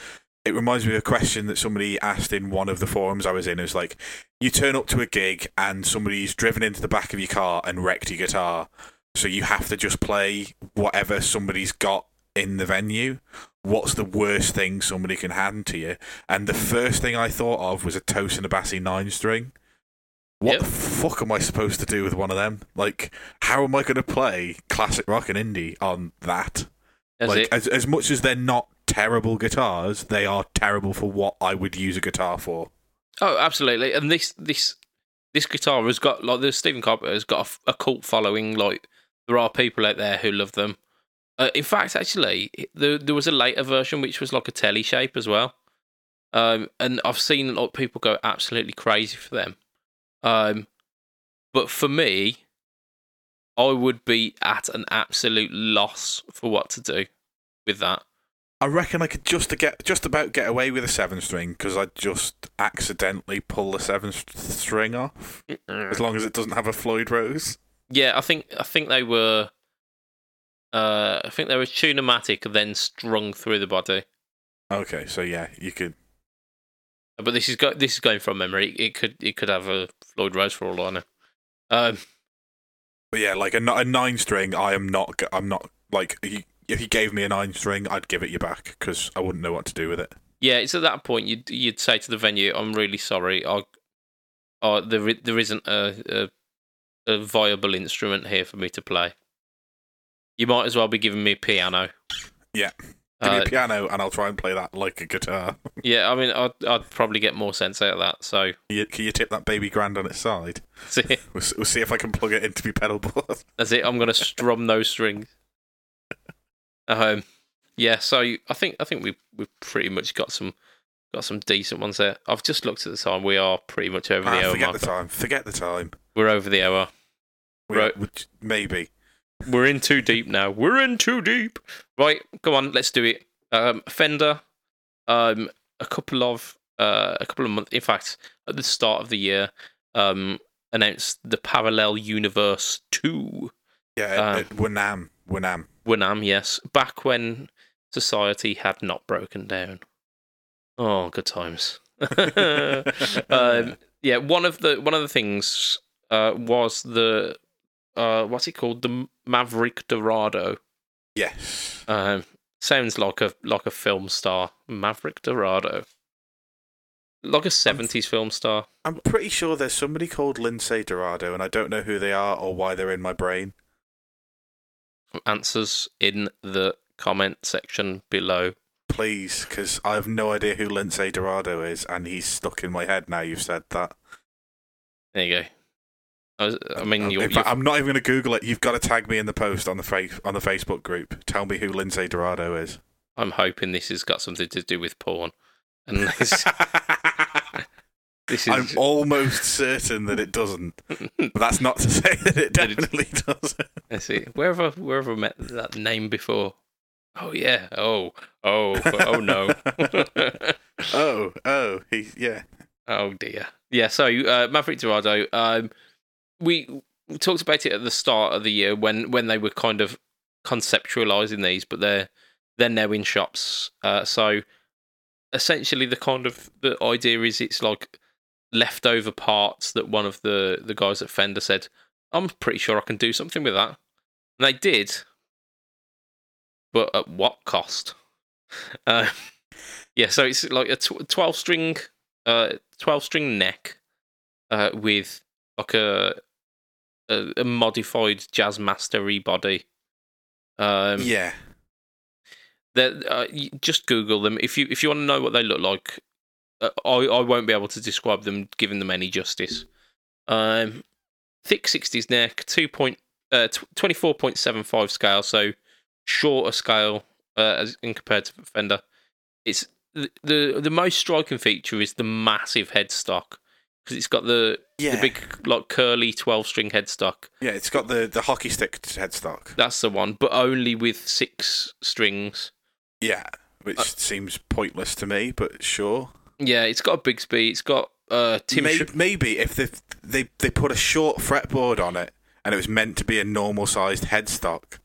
it reminds me of a question that somebody asked in one of the forums I was in. It was like, you turn up to a gig and somebody's driven into the back of your car and wrecked your guitar, so you have to just play whatever somebody's got in the venue. What's the worst thing somebody can hand to you? And the first thing I thought of was a Tosin Abasi nine string. What Yep. the fuck am I supposed to do with one of them? Like, how am I going to play classic rock and indie on that? That's like, it. as as much as they're not terrible guitars, they are terrible for what I would use a guitar for. Oh, absolutely. And this this this guitar has got like the Stephen Carpenter has got a cult following. Like there are people out there who love them. Uh, in fact, actually, there there was a later version which was like a telly shape as well. Um, and I've seen a lot of people go absolutely crazy for them. Um, but for me, I would be at an absolute loss for what to do with that. I reckon I could just get just about get away with a seven string because I just accidentally pull the seven string off. As long as it doesn't have a Floyd Rose. Yeah, I think I think they were. Uh, I think they were tunematic, then strung through the body. Okay, so yeah, you could. But this is go- this is going from memory. It could it could have a Floyd Rose for all I know. Um, But yeah, like a, a nine string, I am not. I'm not like if you gave me a nine string, I'd give it you back because I wouldn't know what to do with it. yeah, it's at that point you'd you'd say to the venue, "I'm really sorry. I, oh, there there isn't a, a a viable instrument here for me to play. You might as well be giving me a piano." Yeah. Give me Uh, a piano and I'll try and play that like a guitar. yeah, I mean, I'd I'd probably get more sense out of that. So, Can you, can you tip that baby grand on its side? see. We'll, s- we'll see if I can plug it into my pedal board. That's it. I'm gonna strum those strings. Um, yeah. So I think I think we we've pretty much got some got some decent ones there. I've just looked at the time. We are pretty much over the Ah, hour forget mark. the time. Forget the time. We're over the hour. We- Right. we- maybe. We're in too deep now. We're in too deep. Right. Come on. Let's do it. Um, Fender. Um, a couple of uh, a couple of months. In fact, at the start of the year, um, announced the Parallel Universe Two. Yeah, Um, Wanam. Wanam. Winam, yes. Back when society had not broken down. Oh, good times. um, yeah, one of the one of the things uh, was the uh, what's it called? The Maverick Dorado. Yes. Um, sounds like a like a film star, Maverick Dorado. Like a seventies film star. I'm pretty sure there's somebody called Lindsay Dorado, and I don't know who they are or why they're in my brain. Answers in the comment section below. please, because I have no idea who Lindsay Dorado is, and he's stuck in my head now. You've said that. There you go. I, mean, you're, in fact, I'm not even going to Google it. You've got to tag me in the post on the fa- on the Facebook group. Tell me who Lindsay Dorado is. I'm hoping this has got something to do with porn. And this, this is. I'm almost certain that it doesn't, but that's not to say that it definitely doesn't. Let's see. Where have I, where have I met that name before? Oh yeah. Oh oh oh no. Oh, oh, he, yeah, oh dear. Yeah. So uh, Maverick Dorado. Um, we talked about it at the start of the year when when they were kind of conceptualizing these, but they're they're now in shops. Uh, so essentially, the kind of the idea is it's like leftover parts that one of the the guys at Fender said, "I'm pretty sure I can do something with that," and they did. But at what cost? Uh, yeah, so it's like a tw- twelve string, uh, twelve string neck, uh, with like a a, a modified Jazz Mastery body. Um, yeah. uh, just Google them if you if you want to know what they look like. Uh, I I won't be able to describe them, giving them any justice. Um, thick sixties neck, two point uh twenty four point seven five scale, so shorter scale uh, as in compared to Fender. It's the the, the most striking feature is the massive headstock because it's got the Yeah. the big like curly twelve string headstock. Yeah, it's got the, the hockey stick headstock. That's the one, but only with six strings. Yeah, which Uh, seems pointless to me, but sure. Yeah, it's got a big speed. It's got uh Tim. maybe, Sh- maybe if they, they they put a short fretboard on it and it was meant to be a normal sized headstock,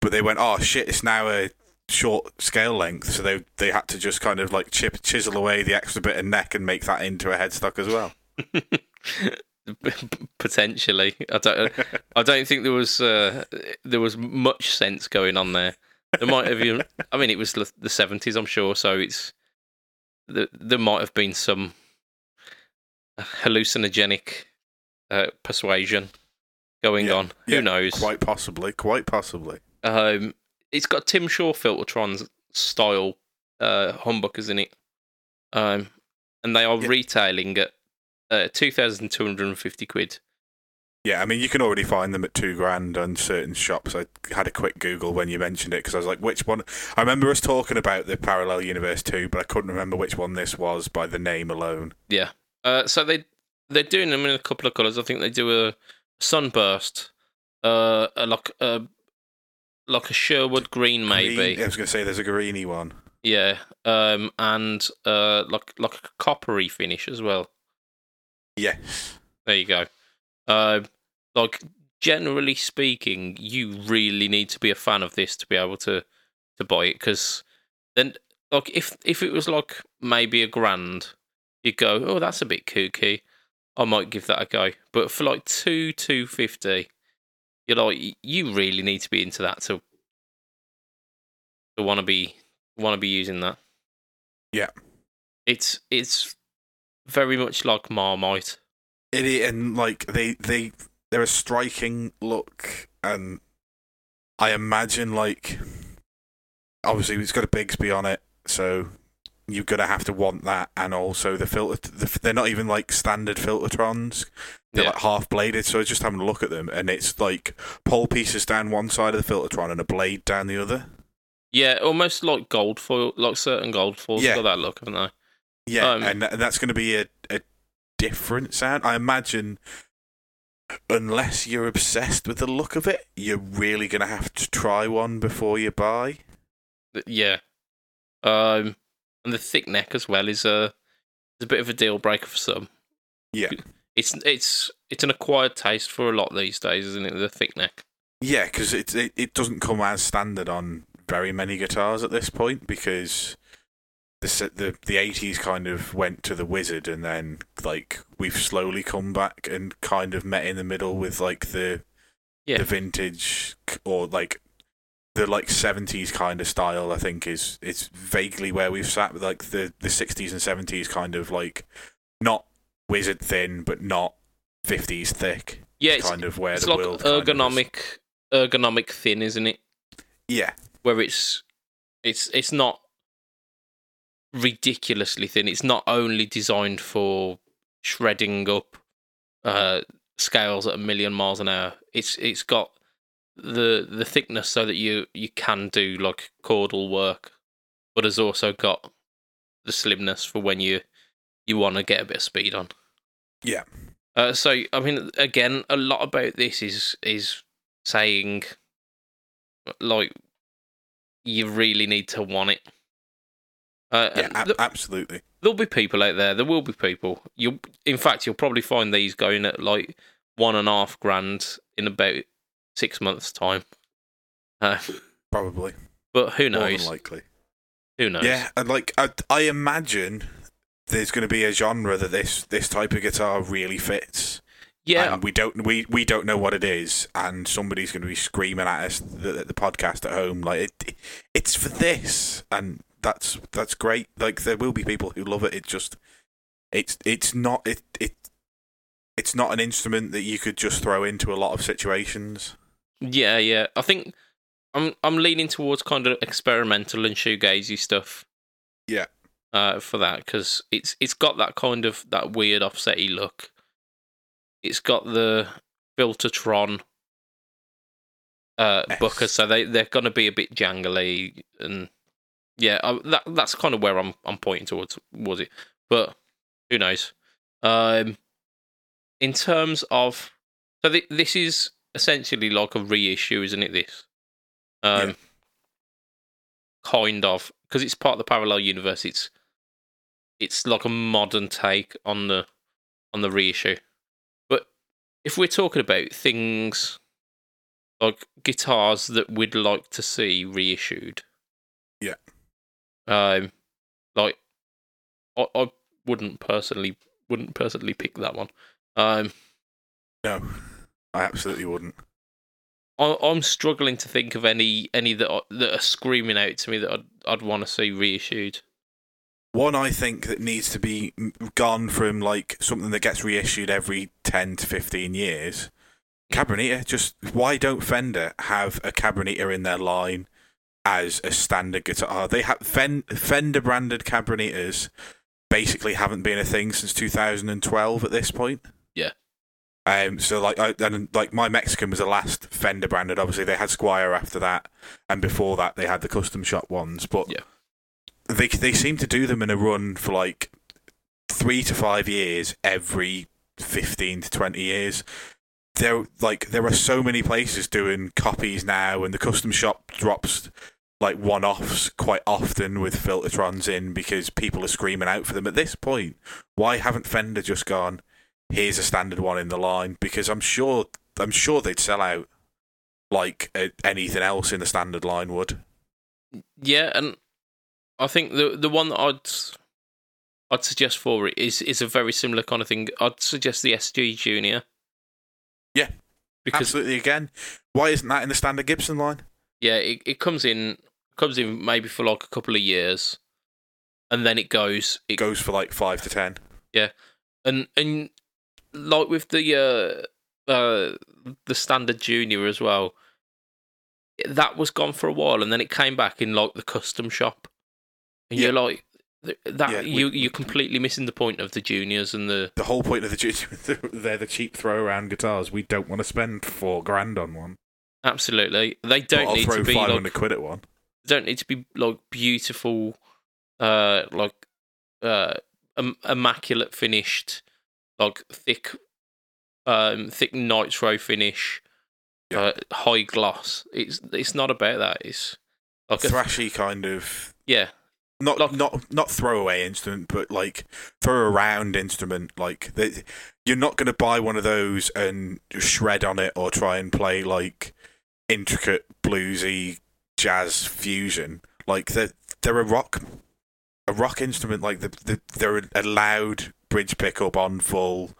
but they went, oh shit, it's now a short scale length, so they they had to just kind of like chip chisel away the extra bit of neck and make that into a headstock as well. potentially, I don't. I don't think there was uh, there was much sense going on there. There might have been. I mean, it was the seventies, I'm sure. So it's there, there might have been some hallucinogenic uh, persuasion going Yeah, on. Who yeah, knows? Quite possibly, quite possibly. Um, it's got Tim Shaw Filtertron style uh, humbuckers in it, um, and they are Yeah. retailing at uh, two thousand two hundred and fifty quid. Yeah, I mean, you can already find them at two grand on certain shops. I had a quick Google when you mentioned it because I was like, which one? I remember us talking about the Parallel Universe 2, but I couldn't remember which one this was by the name alone. Yeah. Uh, so they they're doing them in a couple of colours. I think they do a sunburst, uh, a, like a like a Sherwood green maybe. Green- I was going to say there's a greeny one. Yeah. Um, and uh, like like a coppery finish as well. Yes. There you go. Uh, like generally speaking, you really need to be a fan of this to be able to to buy it because then like if if it was like maybe a grand, you'd go, oh, that's a bit kooky. I might give that a go. But for like two two fifty, you're like you really need to be into that to to want to be want to be using that. Yeah. It's it's very much like Marmite. It and like they they they're a striking look, and I imagine like obviously it's got a Bigsby on it, so you're gonna have to want that, and also the filter. The, they're not even like standard filtertrons; they're Yeah. like half bladed. So I was just having a look at them, and it's like pole pieces down one side of the filtertron and a blade down the other. Yeah, almost like gold foil, like certain gold foils Yeah. got that look, haven't they? Yeah, Um, and, that's going to be a, a different sound. I imagine, unless you're obsessed with the look of it, you're really going to have to try one before you buy. Yeah. Um, and the thick neck as well is a is a bit of a deal breaker for some. Yeah. It's it's it's an acquired taste for a lot these days, isn't it? The thick neck. Yeah, because it, it it doesn't come as standard on very many guitars at this point because the the the eighties kind of went to the wizard and then like we've slowly come back and kind of met in the middle with like the Yeah. the vintage or like the like seventies kind of style. I think is it's vaguely where we've sat with like the the sixties and seventies kind of like not wizard thin but not fifties thick. Yeah, it's, kind of where it's the like world kind of is. ergonomic ergonomic thin, isn't it? Yeah, Where it's it's it's not ridiculously thin. It's not only designed for shredding up uh, scales at a million miles an hour. It's it's got the the thickness so that you you can do like chordal work, but has also got the slimness for when you you want to get a bit of speed on. Yeah. Uh, so I mean, again, a lot about this is is saying like you really need to want it. Uh, Yeah, th- absolutely. there'll be people out there. There will be people. You'll, in fact, you'll probably find these going at like one and a half grand in about six months' time. Uh, Probably. but who More than knows? likely. Who knows? Yeah, and like I, I imagine there's going to be a genre that this this type of guitar really fits. yeah. and we don't we, we don't know what it is, and somebody's going to be screaming at us the, the podcast at home like it, it's for this, and that's that's great. Like there will be people who love it. It just it's it's not it it it's not an instrument that you could just throw into a lot of situations. Yeah, yeah. I think I'm I'm leaning towards kind of experimental and shoegazy stuff. Yeah. Uh, for that because it's it's got that kind of that weird offsetty look. It's got the Filtertron uh Yes. Booker, so they they're gonna be a bit jangly and yeah, I, that that's kind of where I'm I'm pointing towards. Was it? But who knows? Um, in terms of so th- this is essentially like a reissue, isn't it? This, um, Yeah. kind of because it's part of the parallel universe. It's it's like a modern take on the on the reissue. But if we're talking about things like guitars that we'd like to see reissued, Yeah. Um, like I, I wouldn't personally wouldn't personally pick that one. Um, No, I absolutely wouldn't. I, I'm struggling to think of any any that are, that are screaming out to me that I'd I'd want to see reissued. One I think that needs to be gone from like something that gets reissued every ten to fifteen years. Cabronita, just why don't Fender have a Cabronita in their line as a standard guitar? They have Fender branded Cabronitas basically haven't been a thing since 2012 at this point. Yeah. Um. So like, I, and like my Mexican was the last Fender branded. Obviously, they had Squier after that, and before that they had the custom shop ones. But Yeah. they they seem to do them in a run for like three to five years every 15 to 20 years there like there are so many places doing copies now and the custom shop drops like one-offs quite often with filtertrons in because people are screaming out for them at this point why haven't fender just gone here's a standard one in the line because i'm sure i'm sure they'd sell out like uh, anything else in the standard line would Yeah, and I think the the one that I'd I'd suggest for it is is a very similar kind of thing. I'd suggest the SG Junior. Yeah, because absolutely again. Why isn't that in the standard gibson line? Yeah, it, it comes in comes in maybe for like a couple of years, and then it goes. It goes for like five to ten. Yeah, and and like with the uh uh the standard junior as well that was gone for a while and then it came back in like the custom shop. And you're like that Yeah, we- you you're completely missing the point of the juniors and the the whole point of the junior they're the cheap throw around guitars. We don't want to spend four grand on one. Absolutely. They don't need throw to be 500 like quid at one. don't need to be like beautiful uh like uh immaculate finished like thick um thick nitro finish Yeah. uh, high gloss. It's it's not about that. It's like a, thrashy kind of yeah not Like- not not throwaway instrument, but like throw around instrument. Like they, you're not going to buy one of those and shred on it or try and play like intricate bluesy jazz fusion. Like they're they're a rock a rock instrument. Like the, the they're a loud bridge pickup on full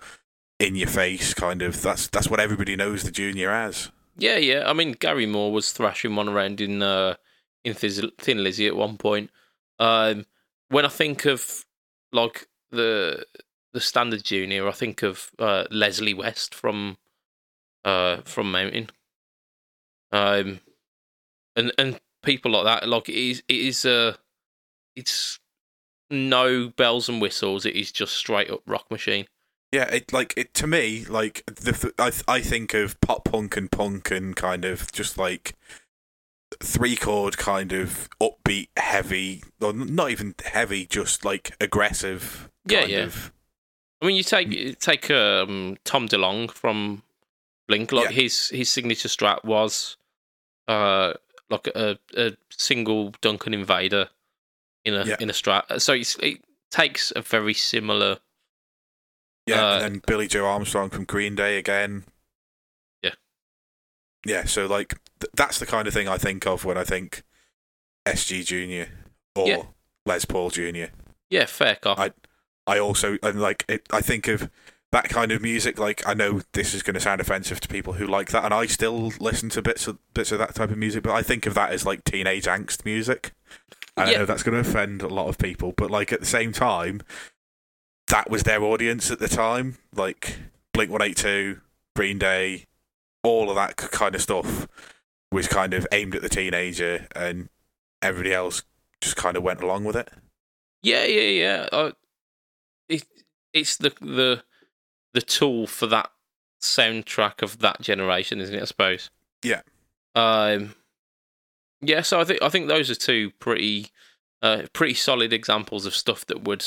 in your face kind of. That's that's what everybody knows the junior as. yeah yeah i mean gary moore was thrashing one around in uh in thin lizzy at one point um when i think of like the the standard junior i think of uh leslie west from uh from mountain um and and people like that like it is it is uh it's no bells and whistles. It is just straight up rock machine. Yeah, it like it to me like the th- I I think of pop punk and punk and kind of just like three chord kind of upbeat heavy or not even heavy just like aggressive Yeah, kind yeah. of I mean, you take take um, Tom DeLonge from Blink. Like Yeah. his his signature strat was uh, like a, a single Duncan Invader in a Yeah. in a strat. So it's, it takes a very similar. yeah Uh, and then Billie Joe Armstrong from Green Day again. Yeah so like th- that's the kind of thing I think of when I think SG Junior or Yeah. Les Paul Junior Yeah, fair cop. I- I also and like it, I think of that kind of music. Like I know this is going to sound offensive to people who like that, and I still listen to bits of bits of that type of music. But I think of that as like teenage angst music. I Yeah. know that's going to offend a lot of people, but like at the same time, that was their audience at the time. Like Blink One Eight Two, Green Day, all of that kind of stuff was kind of aimed at the teenager, and everybody else just kind of went along with it. Yeah, yeah, yeah. Uh, it it's the the the tool for that soundtrack of that generation, isn't it? I suppose. Yeah. Um. Yeah, so I think I think those are two pretty uh pretty solid examples of stuff that would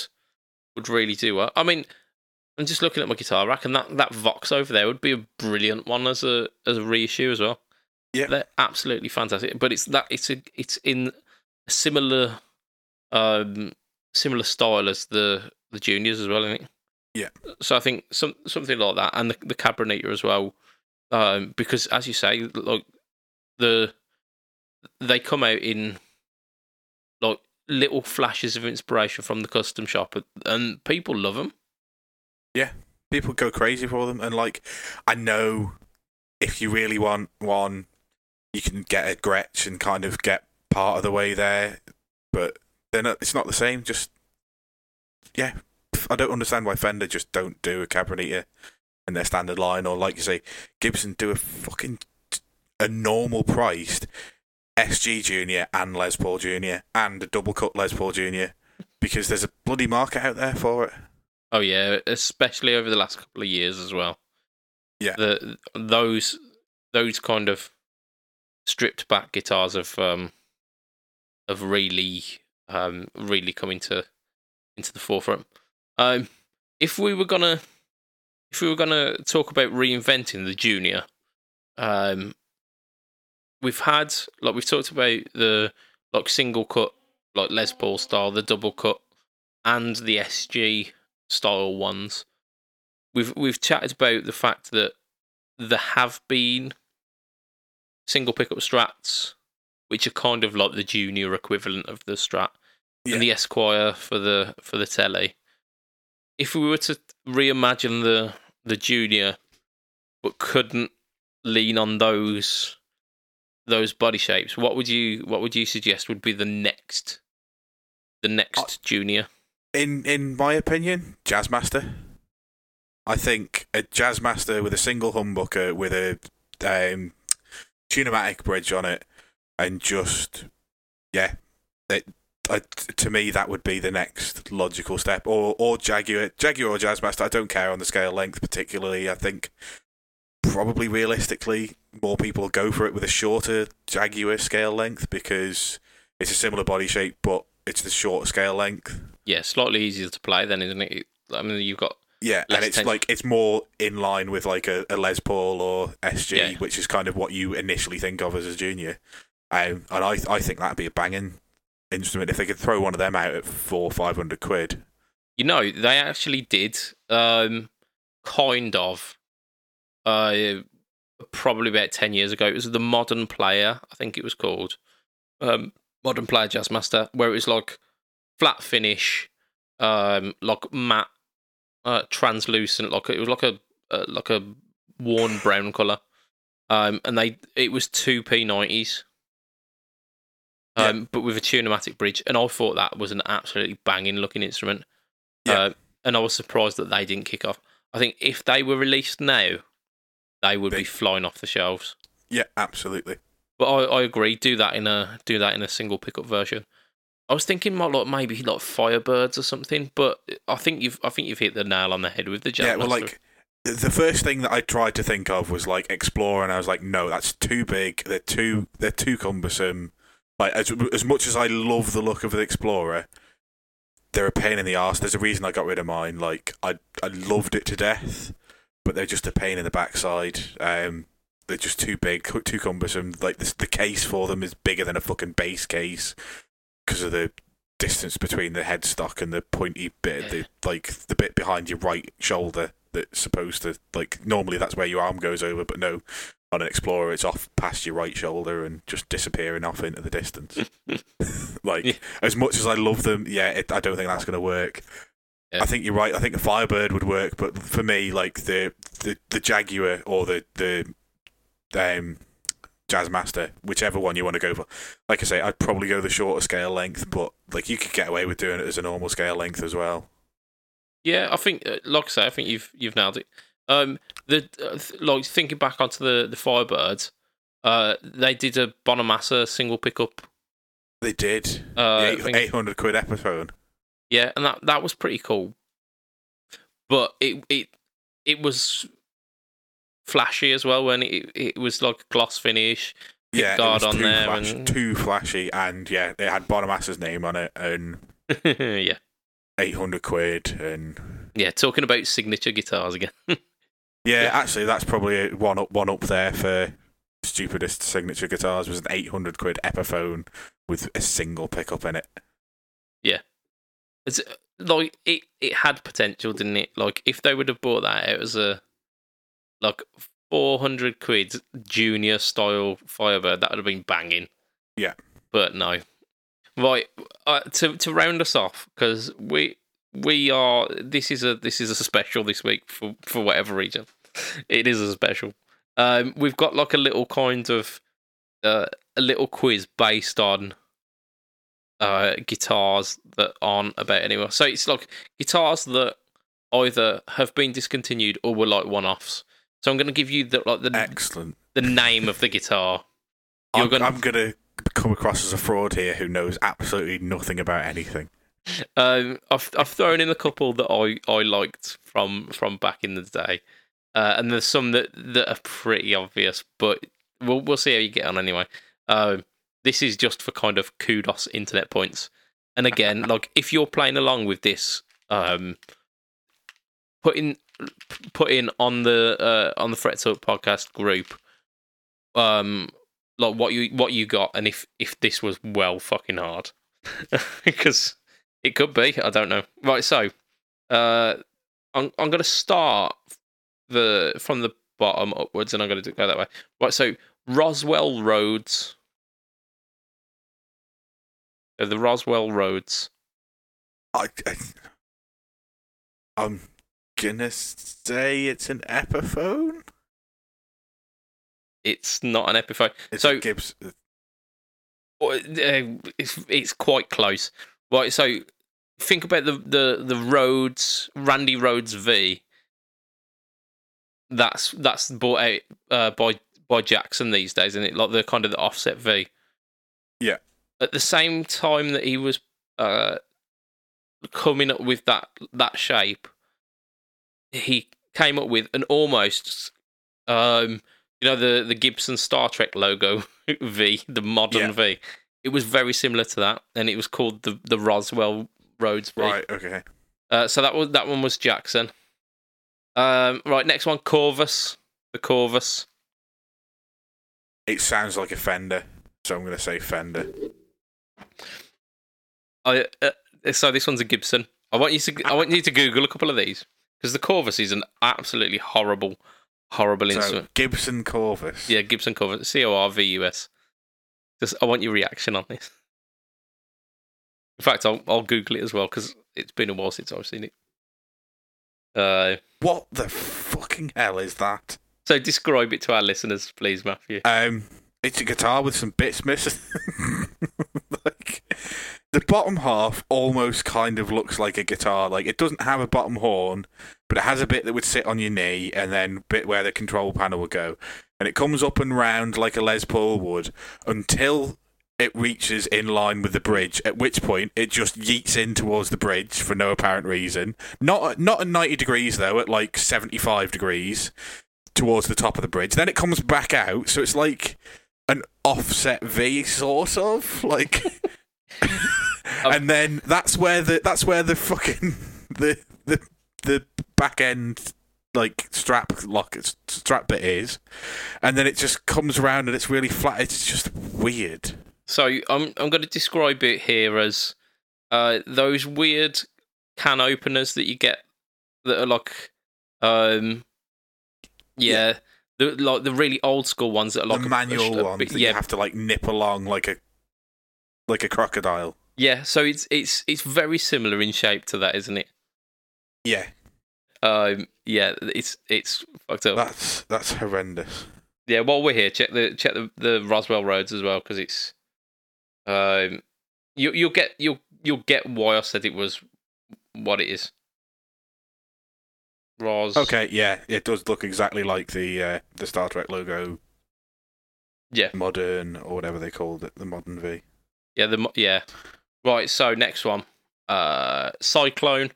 would really do well. I mean, I'm just looking at my guitar rack, and that that Vox over there would be a brilliant one as a as a reissue as well. Yeah. they're absolutely fantastic. But it's that it's a it's in a similar um similar style as the the juniors as well, isn't it? Yeah. So I think some something like that, and the the Cabronita as well, um, because as you say, like the they come out in like little flashes of inspiration from the custom shop, and people love them. People go crazy for them and like i know if you really want one you can get a gretsch and kind of get part of the way there but then it's not the same just yeah i don't understand why fender just don't do a cabronita in their standard line or like you say gibson do a fucking a normal priced sg junior and les paul junior and a double cut les paul junior because there's a bloody market out there for it Oh yeah, especially over the last couple of years as well. Yeah. the those those kind of stripped back guitars have um have really um really come into into the forefront. Um, if we were gonna if we were gonna talk about reinventing the junior, um, we've had like we've talked about the like single cut like Les Paul style, the double cut, and the SG style ones. We've we've chatted about the fact that there have been single pickup strats, which are kind of like the junior equivalent of the strat, Yeah. and the Esquire for the for the telly. If we were to reimagine the the junior, but couldn't lean on those those body shapes, what would you what would you suggest would be the next the next Uh, junior? In in my opinion, Jazzmaster. I think a Jazzmaster with a single humbucker with a um, tunematic bridge on it, and just yeah, it, to me that would be the next logical step. Or or Jaguar, Jaguar or Jazzmaster. I don't care on the scale length particularly. I think probably realistically more people go for it with a shorter Jaguar scale length because it's a similar body shape, but it's the shorter scale length. Yeah, slightly easier to play then, isn't it? I mean, you've got Yeah, and it's tension. like it's more in line with like a, a Les Paul or SG, Yeah. which is kind of what you initially think of as a junior. Um, and I I think that'd be a banging instrument if they could throw one of them out at four five hundred quid. You know, they actually did um kind of uh probably about 10 years ago. It was the Modern Player, I think it was called. Um Modern Player Jazzmaster where it was like flat finish um like matte uh translucent like it was like a uh, like a worn brown color. Um and they it was 2p90s. Yeah. Um, but with a tunematic bridge, and I thought that was an absolutely banging looking instrument. Yeah. Uh, and I was surprised that they didn't kick off. I think if they were released now, they would be flying off the shelves. Yeah, absolutely. But I, I agree. Do that in a do that in a single pickup version. I was thinking more like maybe like Firebirds or something, but I think you've I think you've hit the nail on the head with the Jazzmaster. Yeah, well, like the first thing that I tried to think of was like Explorer, and I was like, no, that's too big. They're too they're too cumbersome. Like as as much as I love the look of the Explorer, they're a pain in the ass. There's a reason I got rid of mine. Like I I loved it to death, but they're just a pain in the backside. Um, they're just too big, too cumbersome. Like this, the case for them is bigger than a fucking bass case because of the distance between the headstock and the pointy bit, the like the bit behind your right shoulder that's supposed to like normally that's where your arm goes over, but no, on an Explorer it's off past your right shoulder and just disappearing off into the distance. like Yeah. as much as I love them, yeah, it, I don't think that's going to work. Yeah. I think you're right. I think a Firebird would work, but for me, like the the, the Jaguar or the the um, Jazzmaster, whichever one you want to go for. Like I say, I'd probably go the shorter scale length, but like you could get away with doing it as a normal scale length as well. Yeah, I think, uh, like I say, I think you've you've nailed it. Um, the uh, th- like thinking back onto the the Firebirds, uh, they did a Bonamassa single pickup. They did. Uh, I Eight think- eight hundred quid Epiphone. yeah, and that that was pretty cool. But it it it was flashy as well when it it was like gloss finish. Yeah, guard it was on too there flash- and- too flashy, and yeah, it had Bonamassa's name on it, and yeah, eight hundred quid, and yeah. Talking about signature guitars again. yeah, Yeah. actually, that's probably one up one up there for stupidest signature guitars was an eight hundred quid Epiphone with a single pickup in it. Yeah it's uh, like it, it had potential, didn't it? Like if they would have bought that it was a like four hundred quid junior style Firebird, that would have been banging. Yeah. but no. Right uh, to to round us off because we we are this is a this is a special this week for for whatever reason. It is a special. Um, we've got like a little kind of uh, a little quiz based on uh, guitars that aren't about anymore. So it's like guitars that either have been discontinued or were like one offs. So I'm going to give you the like the Excellent. the name of the guitar. You're I'm, gonna- I'm gonna come across as a fraud here who knows absolutely nothing about anything. Um, I've I've thrown in a couple that I, I liked from from back in the day, uh, and there's some that, that are pretty obvious, but we'll we'll see how you get on anyway. Um, this is just for kind of kudos internet points, and again, like if you're playing along with this, um, put in put in on the uh, on the Fret Up podcast group, um, like what you what you got, and if if this was well fucking hard, because it could be. I don't know. Right, so uh, I'm I'm gonna start the from the bottom upwards, and I'm gonna go that way. Right, so Roswell Rhoads. The Roswell Rhoads. I, I, I'm gonna say it's an Epiphone. It's not an Epiphone. It's So- Gibbs. Uh, it's it's quite close. Right, so think about the the the Rhoads Randy Rhoads V. That's that's bought out uh, by by Jackson these days, isn't it? Like the kind of the offset V. Yeah. At the same time that he was uh, coming up with that that shape, he came up with an almost um you know the the Gibson Star Trek logo V, the modern Yeah. V. It was very similar to that, and it was called the the Roswell Rhoads V. Right. Okay. Uh, so that was that one was Jackson. Um, right, next one, Corvus. The Corvus. It sounds like a Fender, so I'm gonna say Fender. I uh, so this one's a Gibson. I want you to I want you to Google a couple of these because the Corvus is an absolutely horrible, horrible So instrument. Gibson Corvus. Yeah, Gibson Corvus. C O R V U S. Just I want your reaction on this. In fact, I'll I'll Google it as well because it's been a while since I've seen it. Uh, What the fucking hell is that? so describe it to our listeners, please, Matthew. Um, it's a guitar with some bits missing. like the bottom half almost kind of looks like a guitar. Like it doesn't have a bottom horn, but it has a bit that would sit on your knee, and then bit where the control panel would go. And it comes up and round like a Les Paul would until it reaches in line with the bridge. At which point, it just yeets in towards the bridge for no apparent reason. Not not at ninety degrees though, at like seventy five degrees towards the top of the bridge. Then it comes back out, so it's like an offset V, sort of like. and then that's where the that's where the fucking the the the back end like strap lock strap bit is, and then it just comes around and it's really flat. It's just weird. So I'm I'm going to describe it here as uh, those weird can openers that you get that are like um yeah, yeah. The, like the really old school ones that are like the manual ones that yeah. you have to like nip along like a like a crocodile. Yeah, so it's it's it's very similar in shape to that, isn't it? Yeah. Um. Yeah. It's it's fucked up. That's that's horrendous. Yeah. While we're here, check the check the, the Roswell Rhoads as well because it's um you you'll get you'll you'll get why I said it was what it is. Ros. Okay. Yeah. It does look exactly like the uh, the Star Trek logo. Yeah. Modern or whatever they called it, the modern V. Yeah. The yeah. Right. So next one. Uh, Cyclone.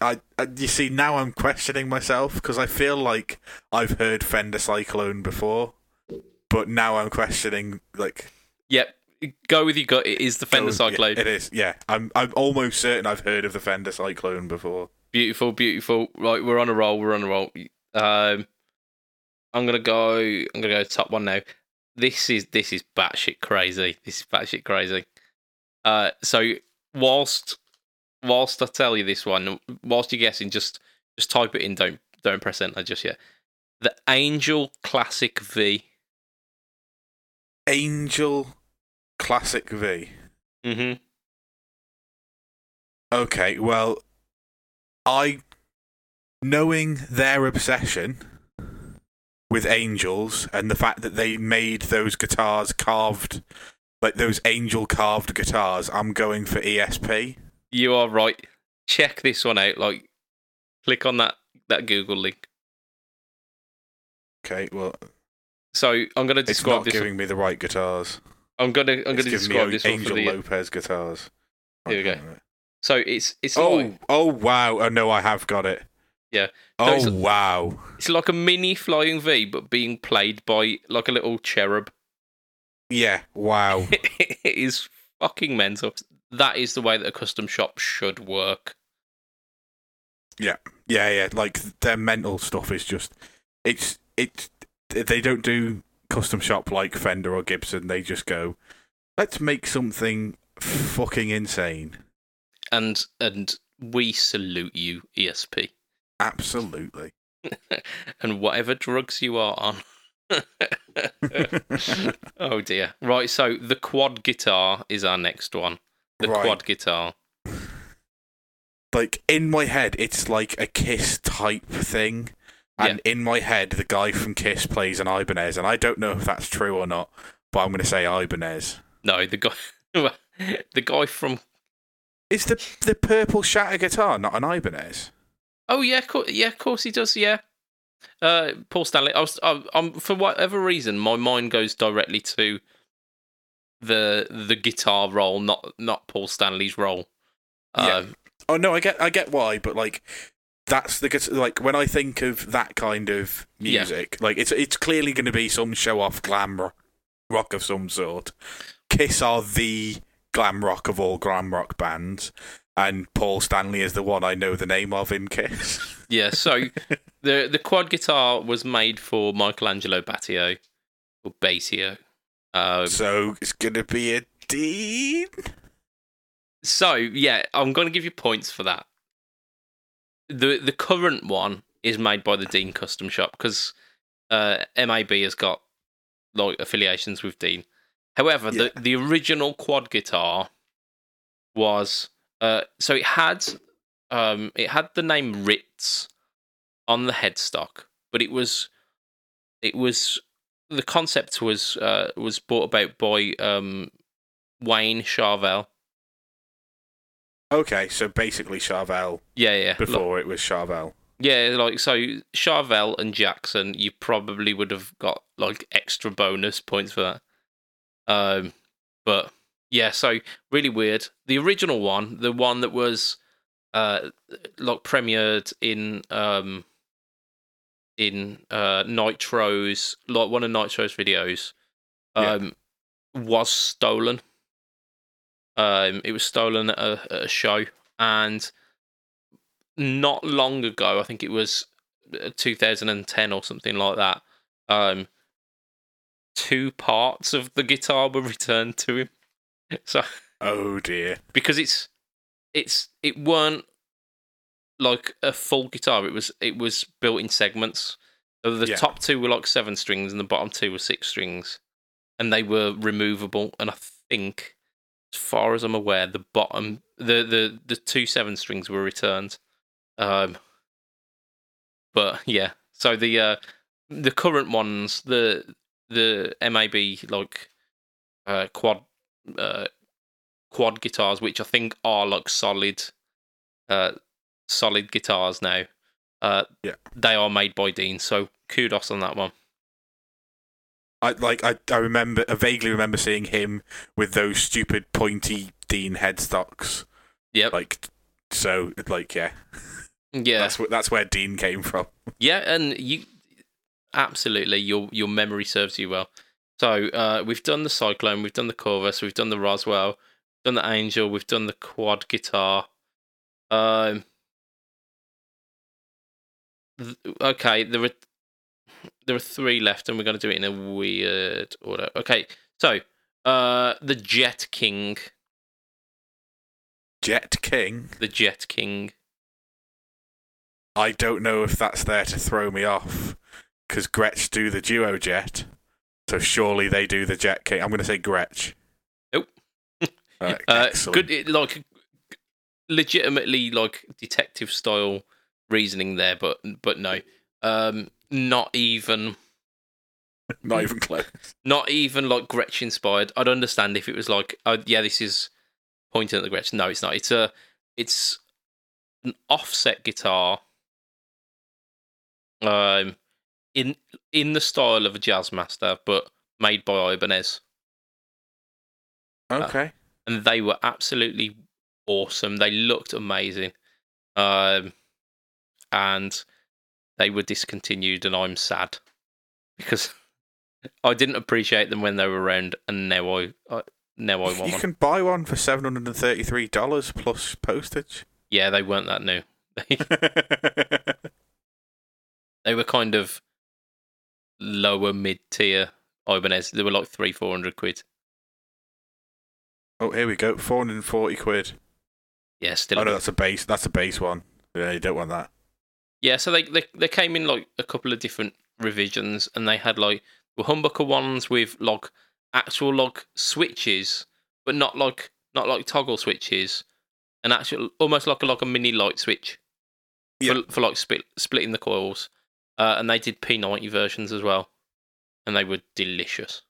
I, I, you see now I'm questioning myself because I feel like I've heard Fender Cyclone before, but now I'm questioning like. Yep, go with your gut. It is the Fender Cyclone. It is. Yeah, I'm. I'm almost certain I've heard of the Fender Cyclone before. Beautiful, beautiful. Right, we're on a roll. We're on a roll. Um, I'm gonna go. I'm gonna go top one now. This is this is batshit crazy. This is batshit crazy. Uh, so whilst whilst I tell you this one, whilst you're guessing, just just type it in. Don't don't press enter just yet. The Angel Classic V. Angel Classic V. Mm-hmm. Okay, well, I knowing their obsession with angels and the fact that they made those guitars carved like those angel carved guitars, I'm going for ESP. You are right. Check this one out. Like, click on that that Google link. Okay, well. So I'm going to describe. It's not giving one. me the right guitars. I'm going to I'm going to describe this Angel one for the Lopez guitars. Here we go. So it's it's oh like, oh wow oh no I have got it yeah oh it's, wow it's like a mini flying V but being played by like a little cherub yeah wow it is fucking mental that is the way that a custom shop should work. Yeah, yeah, yeah. Like their mental stuff is just it's it's they don't do custom shop like Fender or Gibson. They just go, let's make something fucking insane. And and we salute you, ESP. Absolutely. and whatever drugs you are on. oh dear. Right, so the quad guitar is our next one the right. quad guitar. Like in my head, it's like a Kiss type thing, and yeah. in my head, the guy from Kiss plays an Ibanez, and I don't know if that's true or not, but I'm going to say Ibanez. No, the guy, the guy from is the the purple shatter guitar not an Ibanez? Oh yeah, co- yeah, of course he does. Yeah, uh, Paul Stanley. I was, I, I'm for whatever reason, my mind goes directly to the the guitar role, not not Paul Stanley's role. Yeah. Um, oh no, I get I get why, but like that's the like when I think of that kind of music, yeah. like it's it's clearly going to be some show off glam rock of some sort. Kiss are the glam rock of all glam rock bands, and Paul Stanley is the one I know the name of in Kiss. yeah, so the the quad guitar was made for Michael Angelo Batio or Batio. Um, so it's gonna be a Dean. So yeah, I'm gonna give you points for that. the The current one is made by the Dean Custom Shop because uh, MAB has got like affiliations with Dean. However, yeah. the the original quad guitar was uh, so it had um, it had the name Ritz on the headstock, but it was it was the concept was uh, was brought about by um, Wayne Charvel. Okay, so basically Charvel. Yeah, yeah. Before it was Charvel. Yeah, like so Charvel and Jackson, you probably would have got like extra bonus points for that. Um, but yeah, so really weird. The original one, the one that was uh like premiered in um in uh Nitro's like one of Nitro's videos, Yeah. um, was stolen. Um, it was stolen at a, at a show, and not long ago, I think it was uh, 2010 or something like that. Um, two parts of the guitar were returned to him. So Oh dear. because it's it's it weren't like a full guitar. It was it was built in segments. The Yeah. top two were like seven strings, and the bottom two were six strings, and they were removable. And I think, as far as I'm aware, the bottom the the the two seven strings were returned. Um, but yeah, so the uh, the current ones, the the MAB like uh, quad uh, quad guitars, which I think are like solid, uh, solid guitars now. Uh, Yeah. they are made by Dean, so kudos on that one. I like I, I remember I vaguely remember seeing him with those stupid pointy Dean headstocks. Yep. Like so like yeah. Yeah, That's where that's where Dean came from. yeah, and you absolutely your your memory serves you well. So uh, we've done the Cyclone, we've done the Corvus, we've done the Roswell, done the Angel, we've done the quad guitar. Um, th- okay, there are there are three left, and we're going to do it in a weird order. Okay, so uh, the Jet King, Jet King. the Jet King. I don't know if that's there to throw me off because Gretsch do the duo jet, so surely they do the Jet King. I'm going to say Gretsch. Nope. Uh, Uh, good, like legitimately like detective style reasoning there, but but no, um, not even Not even close. not even like Gretsch inspired. I'd understand if it was like, oh yeah, this is pointing at the Gretsch. No, it's not. It's a it's an offset guitar, um, in in the style of a jazz master, but made by Ibanez. Okay. and they were absolutely awesome. They looked amazing, um, and they were discontinued, and I'm sad because I didn't appreciate them when they were around, and now I, I now I want you one. can buy one for seven hundred and thirty-three dollars plus postage. Yeah, they weren't that new. they were kind of lower mid tier Ibanez. They were like three, four hundred quid. oh, here we go. Four hundred and forty quid. Yeah, still. Oh no, that's a base. That's a base one. Yeah, you don't want that. Yeah, so they, they they came in like a couple of different revisions, and they had like humbucker ones with like actual like switches, but not like not like toggle switches, an actual almost like a like a mini light switch for for like split, splitting the coils. Uh, and they did P90 versions as well, and they were delicious.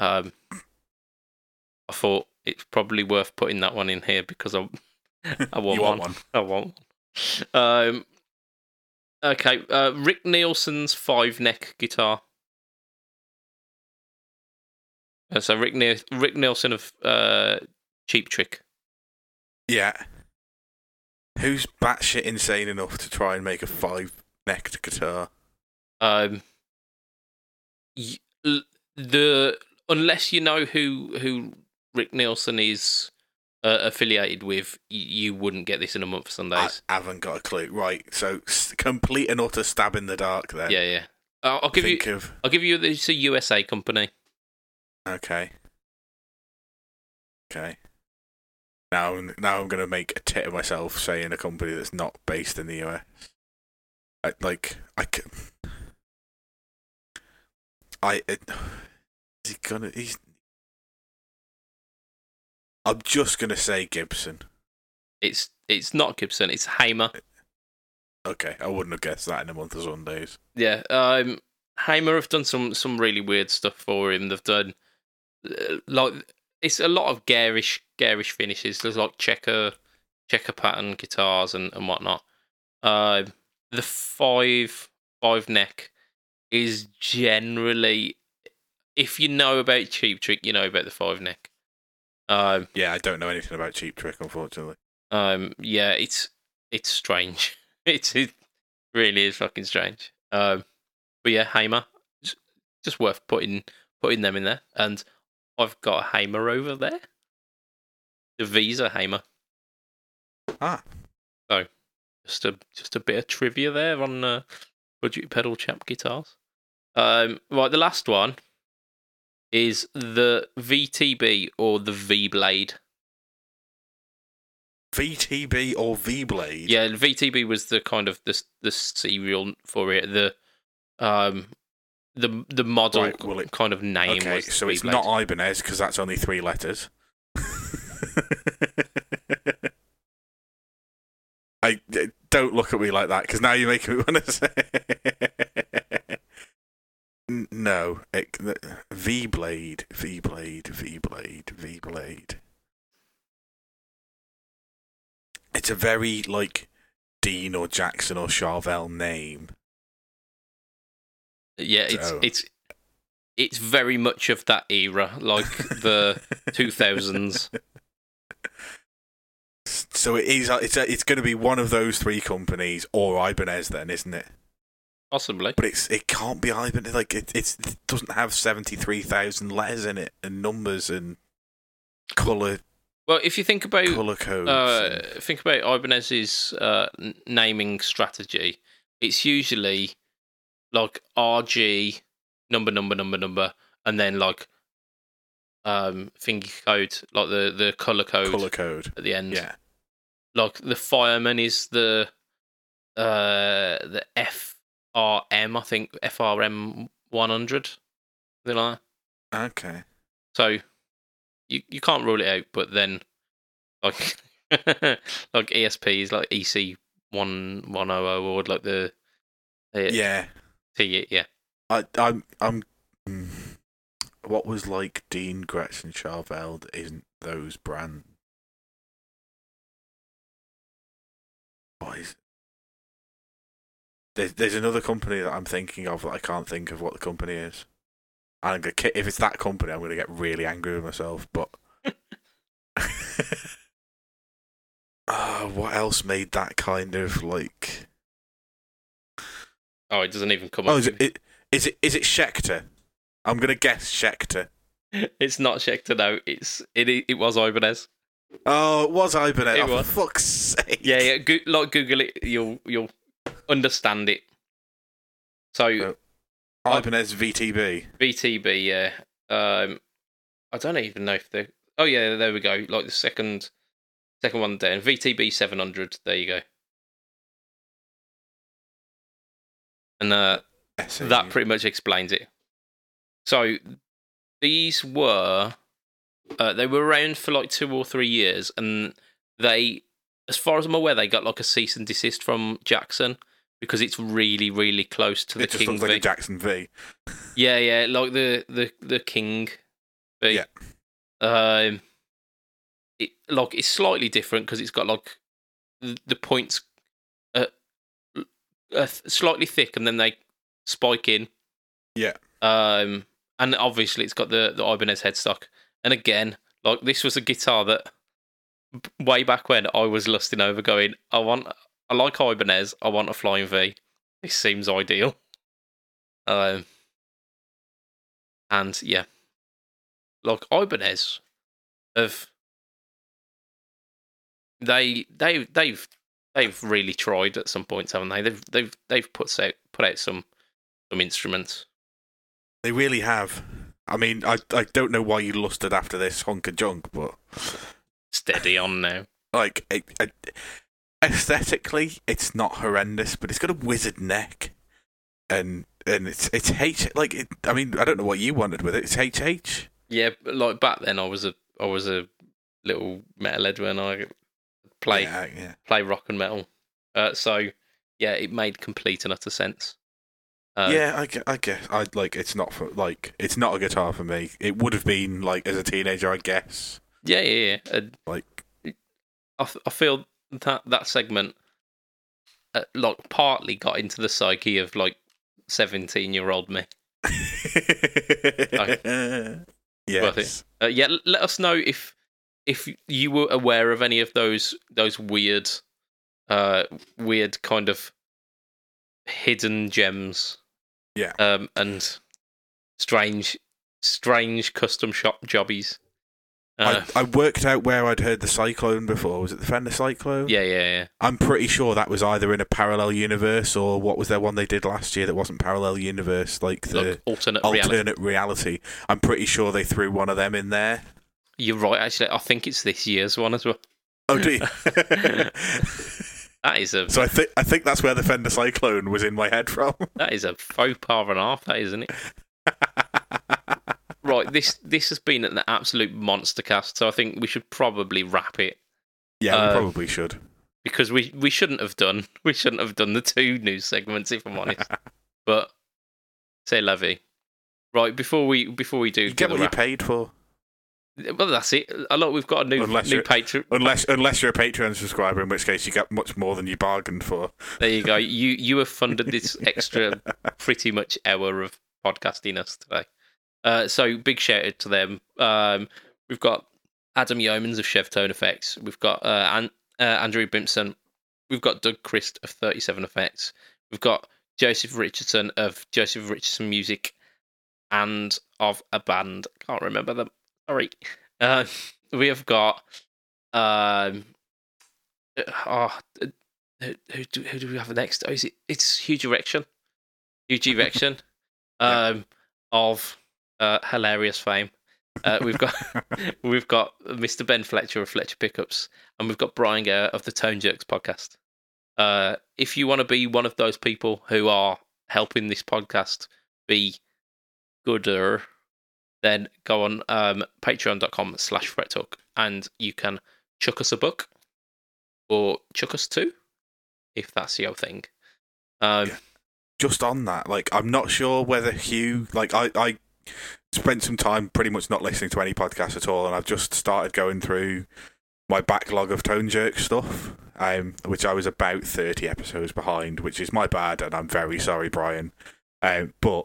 Um, I thought it's probably worth putting that one in here because I I want one. want one? I won't. Um, okay, uh, Rick Nielsen's five neck guitar. Uh, so Rick ne- Rick Nielsen of uh, Cheap Trick. Yeah. Who's batshit insane enough to try and make a five-necked guitar? Um, the unless you know who who Rick Nielsen is uh, affiliated with, you wouldn't get this in a month for Sundays. I haven't got a clue. Right, so complete and utter stab in the dark. Then. yeah, yeah. Uh, I'll give Think you. of I'll give you. It's a USA company. okay. Okay. Now, I'm- now I'm gonna make a tit of myself saying a company that's not based in the US. I, like I can. I. It, is he gonna? He's. I'm just gonna say Gibson. It's it's not Gibson. It's Hamer. Okay, I wouldn't have guessed that in a month of Sundays. Yeah. Um, Hamer have done some some really weird stuff for him. They've done uh, like it's a lot of garish garish finishes. There's like checker checker pattern guitars and and whatnot. Um, the five five neck is generally, if you know about Cheap Trick, you know about the five neck. Um, Yeah, I don't know anything about Cheap Trick, unfortunately. um, yeah, it's it's strange. It's it really is fucking strange. Um, but yeah, Hamer, just, worth putting putting them in there. And I've got a Hamer over there, the Visa Hamer. Ah. So just a just a bit of trivia there on uh, budget pedal chap guitars. Um, right, the last one is the VTB or the V Blade. VTB or V Blade? Yeah, VTB was the kind of the the serial for it. The um the the model Right, well, it- kind of name Okay, so it's V-Blade. not Ibanez because that's only three letters. I don't look at me like that because now you're making me want to say. No, it, V Blade, V Blade, V Blade, V Blade. It's a very like Dean or Jackson or Charvel name. Yeah, it's So- it's it's very much of that era, like the two thousands. So it is. It's a, it's going to be one of those three companies or Ibanez, then, isn't it? Possibly. But it's it can't be Ibanez. Like it, it's, it doesn't have seventy three thousand letters in it and numbers and color Well, if you think about color codes. uh, and- think about Ibanez's uh, naming strategy, it's usually like RG number number number number, and then like um finger code, like the the color code color code. at the end. Yeah, like the fireman is the uh the FRM, I think FRM one hundred. Like okay. So you you can't rule it out, but then like like ESP is like EC one one oh oh or like the, the Yeah, T yeah. I I'm I'm. mm, What was like Dean Gretchen Charvel that isn't those brands? What is? There's there's another company that I'm thinking of that I can't think of what the company is. And I'm gonna, if it's that company, I'm gonna get really angry with myself. But uh, what else made that kind of like? Oh, it doesn't even come Oh, up. is it, it is it is it Schecter? I'm gonna guess Schecter. It's not Schecter no. It's it it was Ibanez. Oh, it was Ibanez. It oh, was. For fuck's sake. Yeah, yeah. Go- like Google it, you'll you'll understand it. So Oh. Ibanez VTB. VTB, yeah. Um, I don't even know if they. Oh yeah, there we go. Like the second, second one down. VTB seven hundred. There you go. And uh, that pretty much explains it. So these were, uh, they were around for like two or three years, and they, as far as I'm aware, they got like a cease and desist from Jackson because it's really, really close to the it just King looks like V. a Jackson V. Yeah, yeah, like the the the king. V. Yeah. Um. It like it's slightly different because it's got like the, the points, uh, uh, slightly thick, and then they spike in. Yeah. Um, and obviously it's got the the Ibanez headstock. And again, like this was a guitar that way back when I was lusting over, going, I want, I like Ibanez, I want a Flying V. This seems ideal. Um, and yeah, like Ibanez have they they they've they've really tried at some points, haven't they? They've they've they've put out put out some some instruments. They really have. I mean, I I don't know why you lusted after this hunk of junk, but Steady on now. like it, it, aesthetically, it's not horrendous, but it's got a wizard neck, and and it's it's H like it, I mean I don't know what you wanted with it. It's HH. Yeah, but like back then, I was a I was a little metalhead when I play Yeah, yeah. play rock and metal. Uh, so yeah, it made complete and utter sense. Uh, yeah, I, I guess I like it's not for like it's not a guitar for me. It would have been like as a teenager, I guess. yeah, yeah. yeah. Uh, Like I, f- I feel that that segment uh, like partly got into the psyche of like seventeen year old me. yes. Uh, yeah, let us know if if you were aware of any of those those weird, uh, weird kind of hidden gems. Yeah. Um, and strange, strange custom shop jobbies. Uh, I, I worked out where I'd heard the Cyclone before. Was it the Fender Cyclone? yeah, yeah, yeah. I'm pretty sure that was either in a parallel universe or what was their one they did last year that wasn't parallel universe, like the Look, alternate reality. alternate reality. I'm pretty sure they threw one of them in there. You're right. Actually, I think it's this year's one as well. Oh, do you? That is a so I think I think that's where the Fender Cyclone was in my head from. that is a faux pas and a half. That isn't it? Right. This this has been an absolute monster cast. So I think we should probably wrap it yeah, Uh, we probably should. because we we shouldn't have done we shouldn't have done the two news segments if I'm honest. but say Levy. Right before we before we do You get what you paid for. Well that's it. A lot we've got a new Unless new patron. Unless unless you're a Patreon subscriber, in which case you get much more than you bargained for. There you go. You you have funded this extra pretty much hour of podcasting us today. Uh, so big shout out to them. Um, we've got Adam Yeomans of Chev Tone Effects. We've got uh, An- uh, Andrew Bimpson. We've got Doug Christ of Thirty Seven Effects. We've got Joseph Richardson of Joseph Richardson Music, and of a band can't remember them. Sorry. Uh, we have got um, oh, who, who, do, who do we have next? Oh, is it? It's Huge Erection. Huge Erection. Yeah. um, of uh, hilarious fame. Uh, we've got we've got Mr. Ben Fletcher of Fletcher Pickups, and we've got Brian Gare of the Tone Jerks podcast. Uh, if you want to be one of those people who are helping this podcast be gooder, then go on um, patreon.com slash fret talk and you can chuck us a book or chuck us two if that's your thing. Um, Yeah. Just on that, like I'm not sure whether Hugh, like I, I spent some time pretty much not listening to any podcasts at all, and I've just started going through my backlog of Tone Jerk stuff, um, which I was about 30 episodes behind, which is my bad, and I'm very sorry, Brian. Um, but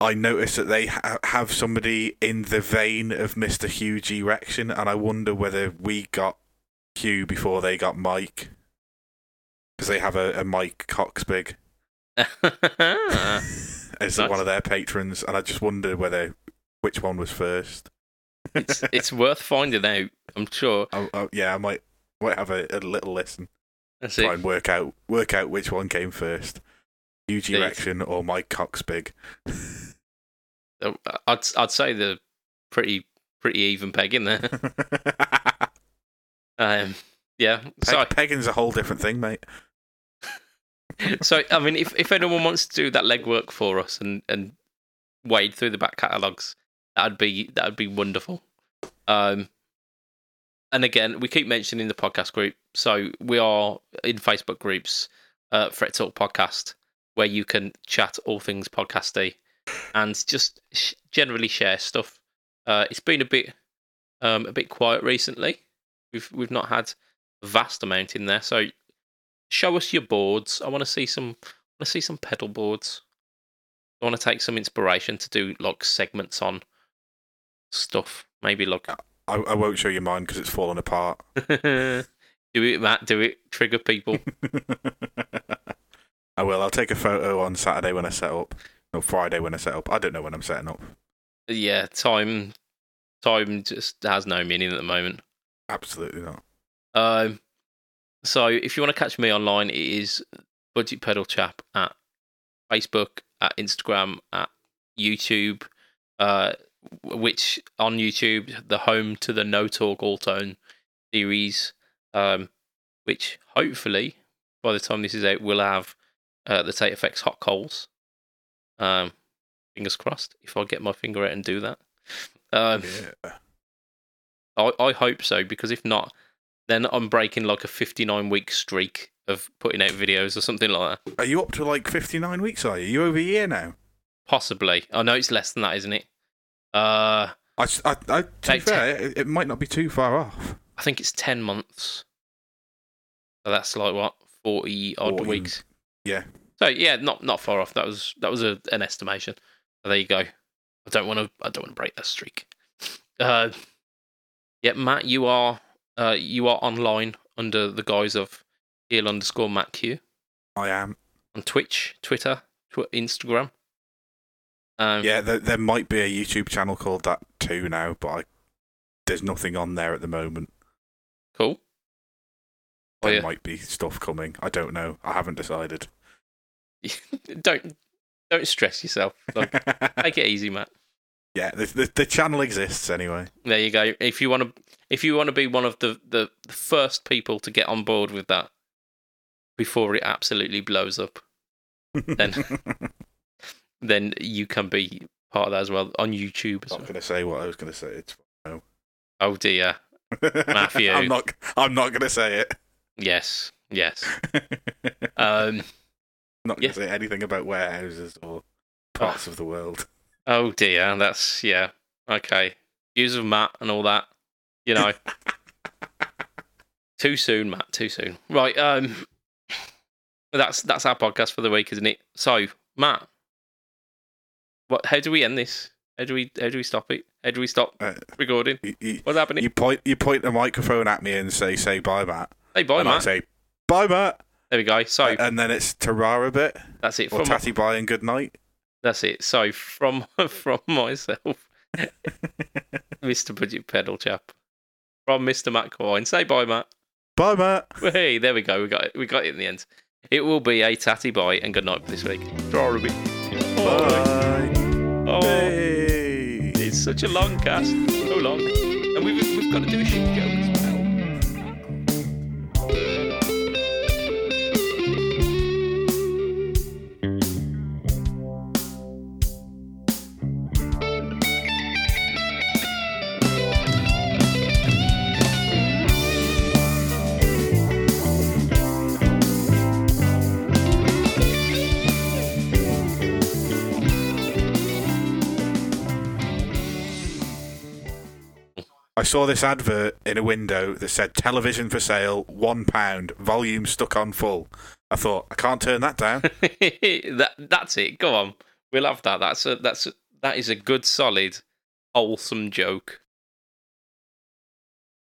I noticed that they ha- have somebody in the vein of Mr. Hugh G. Rection, and I wonder whether we got Hugh before they got Mike. Because they have a, a Mike Coxbig as Nice. one of their patrons, and I just wonder whether which one was first. it's it's worth finding out. I'm sure. Oh, oh, yeah, I might might have a, a little listen, That's try it. and work out work out which one came first, Huge. Erection or Mike Coxbig. I'd I'd say the pretty pretty even peg in there. Um, yeah. So Peg, pegging's a whole different thing, mate. so I mean, if if anyone wants to do that legwork for us and and wade through the back catalogs, that'd be that'd be wonderful. Um, and again, we keep mentioning the podcast group, so we are in Facebook groups, uh, Fret Talk Podcast, where you can chat all things podcasty and just sh- generally share stuff. Uh, it's been a bit um, a bit quiet recently. We've we've not had a vast amount in there, so show us your boards. I want to see some. I want to see some pedal boards. I want to take some inspiration to do like segments on stuff. Maybe like I, I won't show you mine because it's fallen apart. do it, Matt. Do it. Trigger people. Will. I'll take a photo on Saturday when I set up. No, Friday when I set up. I don't know when I'm setting up. yeah, time. Time just has no meaning at the moment. Absolutely not. Um, so if you want to catch me online, it is Budget Pedal Chap at Facebook, at Instagram, at YouTube, uh, which on YouTube, the home to the No Talk All Tone series, um, which hopefully by the time this is out, we'll have uh, the Tate Effects Hot Coals. Um, fingers crossed if I get my finger out and do that. Um, Yeah. I, I hope so because if not, then I'm breaking like a 59 week streak of putting out videos or something like that. Are you up to like 59 weeks? Are you? You over a year now? Possibly. I know it's less than that, isn't it? Uh, I. to be fair, it, it might not be too far off. I think it's 10 months. So that's like what forty odd 40, weeks. Yeah. So yeah, not not far off. That was that was a, an estimation. So there you go. I don't want to. I don't want to break that streak. Uh, yeah, Matt, you are uh, you are online under the guise of heel underscore Matt Q I am. on Twitch, Twitter, tw- Instagram. Um, Yeah, there, there might be a YouTube channel called that too now, but I, there's nothing on there at the moment. cool. Oh, There yeah. might be stuff coming. I don't know. I haven't decided. don't don't stress yourself. Like, take it easy, Matt. yeah, the, the the channel exists anyway. There you go. If you want to, if you want to be one of the, the the first people to get on board with that before it absolutely blows up, Then- then you can be part of that as well on YouTube as not well. going to say what I was going to say. It's no. Oh dear. Matthew. I'm not. I'm not going to say it. Yes. Yes. Um. Not going yeah. to say anything about warehouses or parts of the world. Oh dear. That's yeah. Okay. Views of Matt and all that. You know. too soon, Matt. Too soon. Right. Um. That's that's our podcast for the week, isn't it? So, Matt, what? How do we end this? How do we? How do we stop it? How do we stop Uh, recording? you, you, What's happening? you point. You point the microphone at me and say, "Say bye, Matt." hey, bye, and I Matt. say, "Bye, Matt." There we go. So and then it's Tarara bit that's it or from Tatty bye and good night. That's it. So from from myself, Mr. Budget Pedal Chap, from Mr. Matt Coyne. Say bye, Matt. Bye, Matt. Hey, there we go. We got it. We got it in the end. It will be a tatty bye and good night for this week. Draw a bit. Bye. Oh, Hey. it's such a long cast. So long. And we've we've got to do a shit joke I saw this advert in a window that said television for sale, one pound, volume stuck on full. I thought I can't turn that down. that that's it. Go on. We'll have that. That's a that's a, that is a good solid wholesome joke.